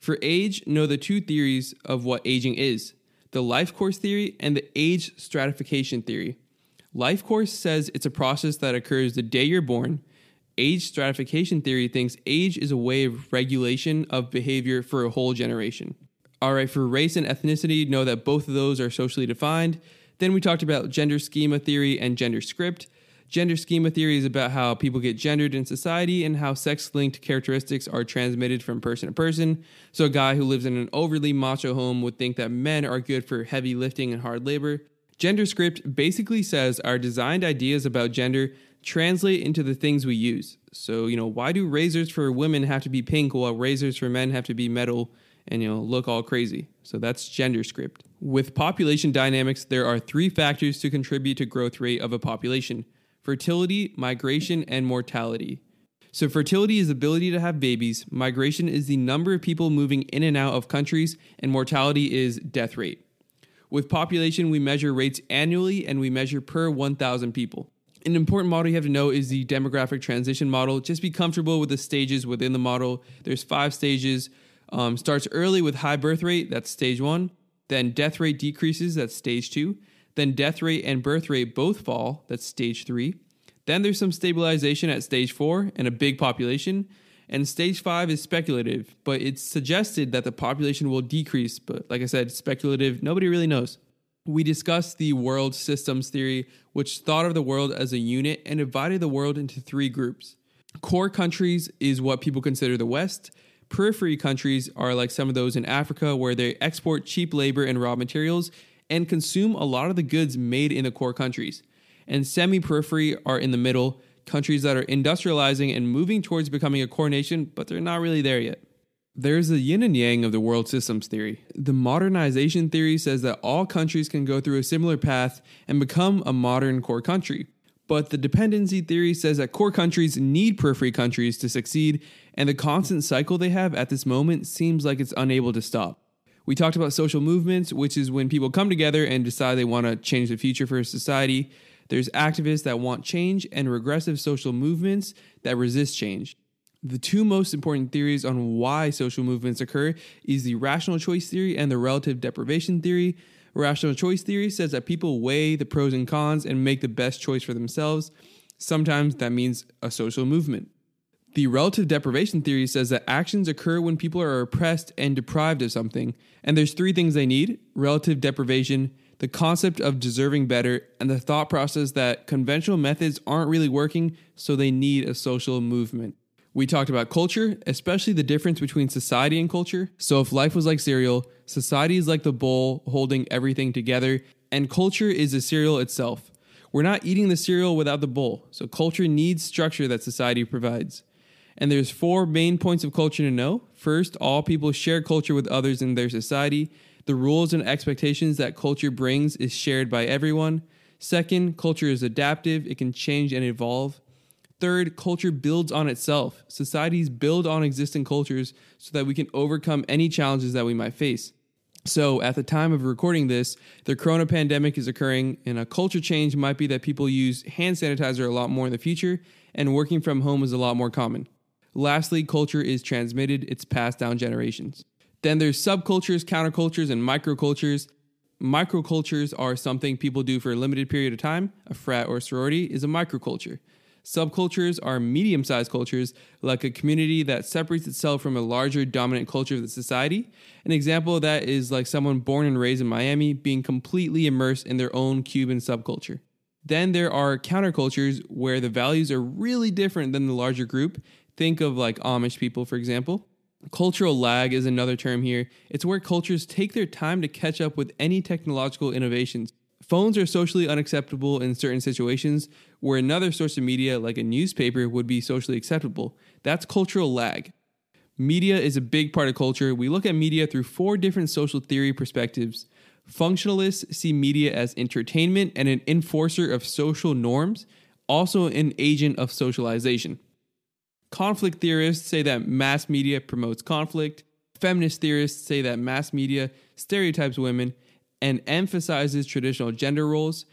For age, know the two theories of what aging is the life course theory and the age stratification theory. Life course says it's a process that occurs the day you're born age stratification theory thinks age is a way of regulation of behavior for a whole generation. All right, for race and ethnicity, know that both of those are socially defined. Then we talked about gender schema theory and gender script. Gender schema theory is about how people get gendered in society and how sex linked characteristics are transmitted from person to person. So, a guy who lives in an overly macho home would think that men are good for heavy lifting and hard labor. Gender script basically says our designed ideas about gender translate into the things we use. So, you know, why do razors for women have to be pink while razors for men have to be metal and, you know, look all crazy? So that's gender script. With population dynamics, there are three factors to contribute to growth rate of a population fertility, migration, and mortality. So, fertility is the ability to have babies, migration is the number of people moving in and out of countries, and mortality is death rate. With population, we measure rates annually and we measure per 1,000 people. An important model you have to know is the demographic transition model. Just be comfortable with the stages within the model. There's five stages. Um, starts early with high birth rate, that's stage one. Then death rate decreases, that's stage two. Then death rate and birth rate both fall. That's stage three. Then there's some stabilization at stage four and a big population. And stage five is speculative, but it's suggested that the population will decrease. But like I said, speculative, nobody really knows. We discussed the world systems theory, which thought of the world as a unit and divided the world into three groups. Core countries is what people consider the West. Periphery countries are like some of those in Africa where they export cheap labor and raw materials and consume a lot of the goods made in the core countries. And semi periphery are in the middle, countries that are industrializing and moving towards becoming a core nation, but they're not really there yet. There's a yin and yang of the world systems theory. The modernization theory says that all countries can go through a similar path and become a modern core country. But the dependency theory says that core countries need periphery countries to succeed, and the constant cycle they have at this moment seems like it's unable to stop. We talked about social movements, which is when people come together and decide they want to change the future for society. There's activists that want change and regressive social movements that resist change. The two most important theories on why social movements occur is the rational choice theory and the relative deprivation theory. Rational choice theory says that people weigh the pros and cons and make the best choice for themselves. Sometimes that means a social movement. The relative deprivation theory says that actions occur when people are oppressed and deprived of something. And there's three things they need relative deprivation, the concept of deserving better, and the thought process that conventional methods aren't really working, so they need a social movement. We talked about culture, especially the difference between society and culture. So, if life was like cereal, society is like the bowl holding everything together, and culture is the cereal itself. We're not eating the cereal without the bowl, so culture needs structure that society provides. And there's four main points of culture to know. First, all people share culture with others in their society. The rules and expectations that culture brings is shared by everyone. Second, culture is adaptive, it can change and evolve. Third, culture builds on itself. Societies build on existing cultures so that we can overcome any challenges that we might face. So, at the time of recording this, the corona pandemic is occurring, and a culture change might be that people use hand sanitizer a lot more in the future, and working from home is a lot more common. Lastly, culture is transmitted, it's passed down generations. Then there's subcultures, countercultures, and microcultures. Microcultures are something people do for a limited period of time. A frat or sorority is a microculture. Subcultures are medium sized cultures, like a community that separates itself from a larger dominant culture of the society. An example of that is like someone born and raised in Miami being completely immersed in their own Cuban subculture. Then there are countercultures where the values are really different than the larger group, Think of like Amish people, for example. Cultural lag is another term here. It's where cultures take their time to catch up with any technological innovations. Phones are socially unacceptable in certain situations, where another source of media, like a newspaper, would be socially acceptable. That's cultural lag. Media is a big part of culture. We look at media through four different social theory perspectives. Functionalists see media as entertainment and an enforcer of social norms, also an agent of socialization. Conflict theorists say that mass media promotes conflict. Feminist theorists say that mass media stereotypes women and emphasizes traditional gender roles.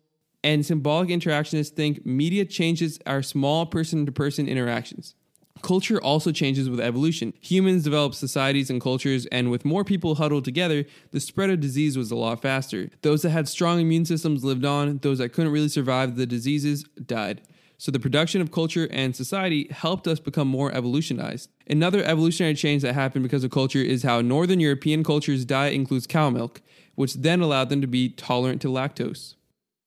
And symbolic interactionists think media changes our small person to person interactions. Culture also changes with evolution. Humans develop societies and cultures, and with more people huddled together, the spread of disease was a lot faster. Those that had strong immune systems lived on, those that couldn't really survive the diseases died. So the production of culture and society helped us become more evolutionized. Another evolutionary change that happened because of culture is how Northern European culture's diet includes cow milk, which then allowed them to be tolerant to lactose.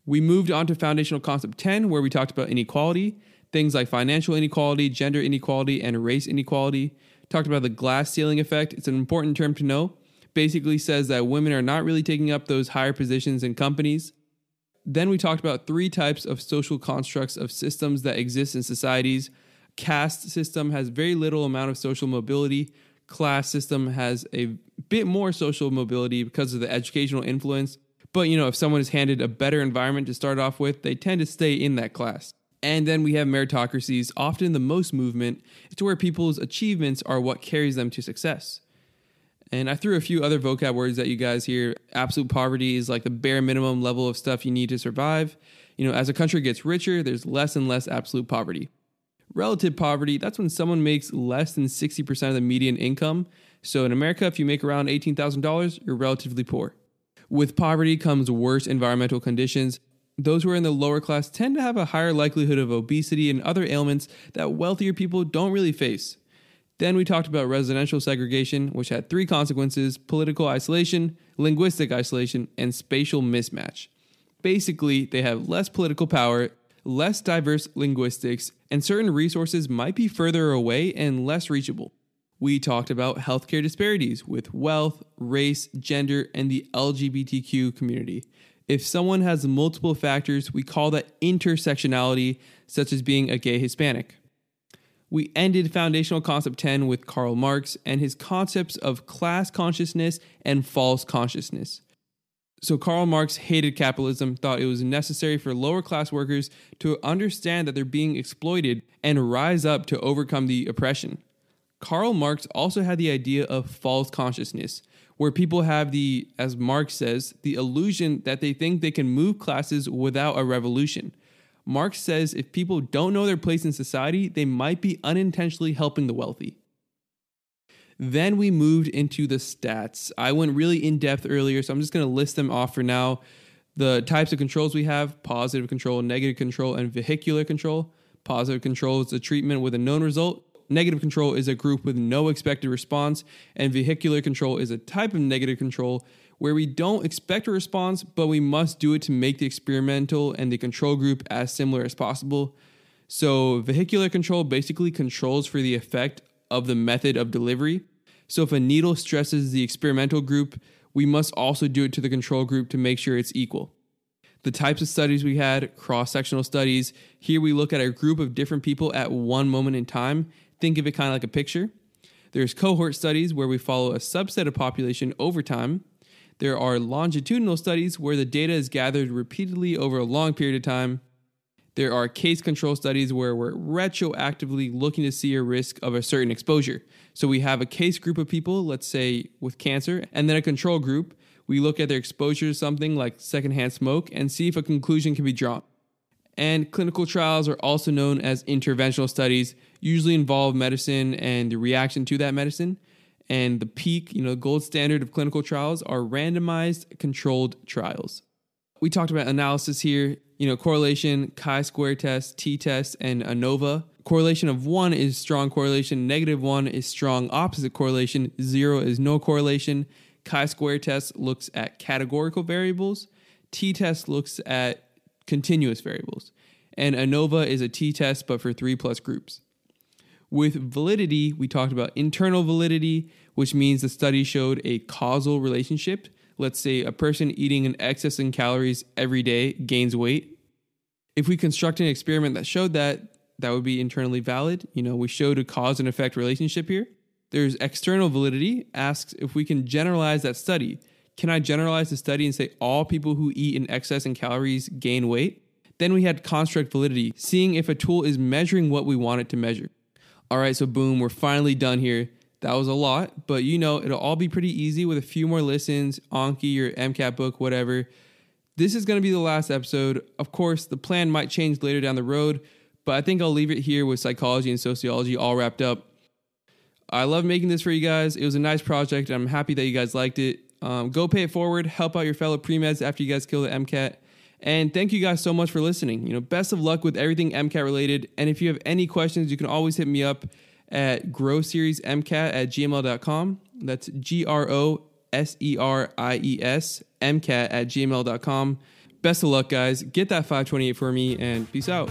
We moved on to foundational concept 10, where we talked about inequality, things like financial inequality, gender inequality, and race inequality. Talked about the glass ceiling effect. It's an important term to know. Basically says that women are not really taking up those higher positions in companies. Then we talked about three types of social constructs of systems that exist in societies. Caste system has very little amount of social mobility. Class system has a bit more social mobility because of the educational influence. But you know, if someone is handed a better environment to start off with, they tend to stay in that class. And then we have meritocracies, often the most movement, to where people's achievements are what carries them to success. And I threw a few other vocab words at you guys here. Absolute poverty is like the bare minimum level of stuff you need to survive. You know, as a country gets richer, there's less and less absolute poverty. Relative poverty, that's when someone makes less than 60% of the median income. So in America, if you make around $18,000, you're relatively poor. With poverty comes worse environmental conditions. Those who are in the lower class tend to have a higher likelihood of obesity and other ailments that wealthier people don't really face. Then we talked about residential segregation, which had three consequences political isolation, linguistic isolation, and spatial mismatch. Basically, they have less political power, less diverse linguistics, and certain resources might be further away and less reachable. We talked about healthcare disparities with wealth, race, gender, and the LGBTQ community. If someone has multiple factors, we call that intersectionality, such as being a gay Hispanic. We ended Foundational Concept 10 with Karl Marx and his concepts of class consciousness and false consciousness. So, Karl Marx hated capitalism, thought it was necessary for lower class workers to understand that they're being exploited and rise up to overcome the oppression. Karl Marx also had the idea of false consciousness, where people have the, as Marx says, the illusion that they think they can move classes without a revolution. Marx says if people don't know their place in society, they might be unintentionally helping the wealthy. Then we moved into the stats. I went really in depth earlier, so I'm just going to list them off for now. The types of controls we have positive control, negative control, and vehicular control. Positive control is a treatment with a known result. Negative control is a group with no expected response. And vehicular control is a type of negative control where we don't expect a response, but we must do it to make the experimental and the control group as similar as possible. So, vehicular control basically controls for the effect of the method of delivery. So, if a needle stresses the experimental group, we must also do it to the control group to make sure it's equal. The types of studies we had, cross sectional studies. Here we look at a group of different people at one moment in time. Think of it kind of like a picture. There's cohort studies where we follow a subset of population over time. There are longitudinal studies where the data is gathered repeatedly over a long period of time. There are case control studies where we're retroactively looking to see a risk of a certain exposure. So we have a case group of people, let's say with cancer, and then a control group. We look at their exposure to something like secondhand smoke and see if a conclusion can be drawn. And clinical trials are also known as interventional studies, usually involve medicine and the reaction to that medicine and the peak, you know, the gold standard of clinical trials are randomized controlled trials. We talked about analysis here, you know, correlation, chi-square test, t-test, and ANOVA. Correlation of one is strong correlation, negative one is strong opposite correlation, zero is no correlation. Chi-square test looks at categorical variables, t-test looks at continuous variables, and ANOVA is a t-test but for three plus groups. With validity, we talked about internal validity, which means the study showed a causal relationship. Let's say a person eating an excess in calories every day gains weight. If we construct an experiment that showed that, that would be internally valid. You know, we showed a cause and effect relationship here. There's external validity, asks if we can generalize that study. Can I generalize the study and say all people who eat in excess in calories gain weight? Then we had construct validity, seeing if a tool is measuring what we want it to measure. All right, so boom, we're finally done here. That was a lot, but you know, it'll all be pretty easy with a few more listens, Anki, your MCAT book, whatever. This is going to be the last episode. Of course, the plan might change later down the road, but I think I'll leave it here with psychology and sociology all wrapped up. I love making this for you guys. It was a nice project. I'm happy that you guys liked it. Um, go pay it forward. Help out your fellow pre-meds after you guys kill the MCAT. And thank you guys so much for listening. You know, best of luck with everything MCAT related. And if you have any questions, you can always hit me up at growseriesmcat at gmail.com. That's G R O S E R I E S MCAT at gmail.com. Best of luck, guys. Get that 528 for me and peace out.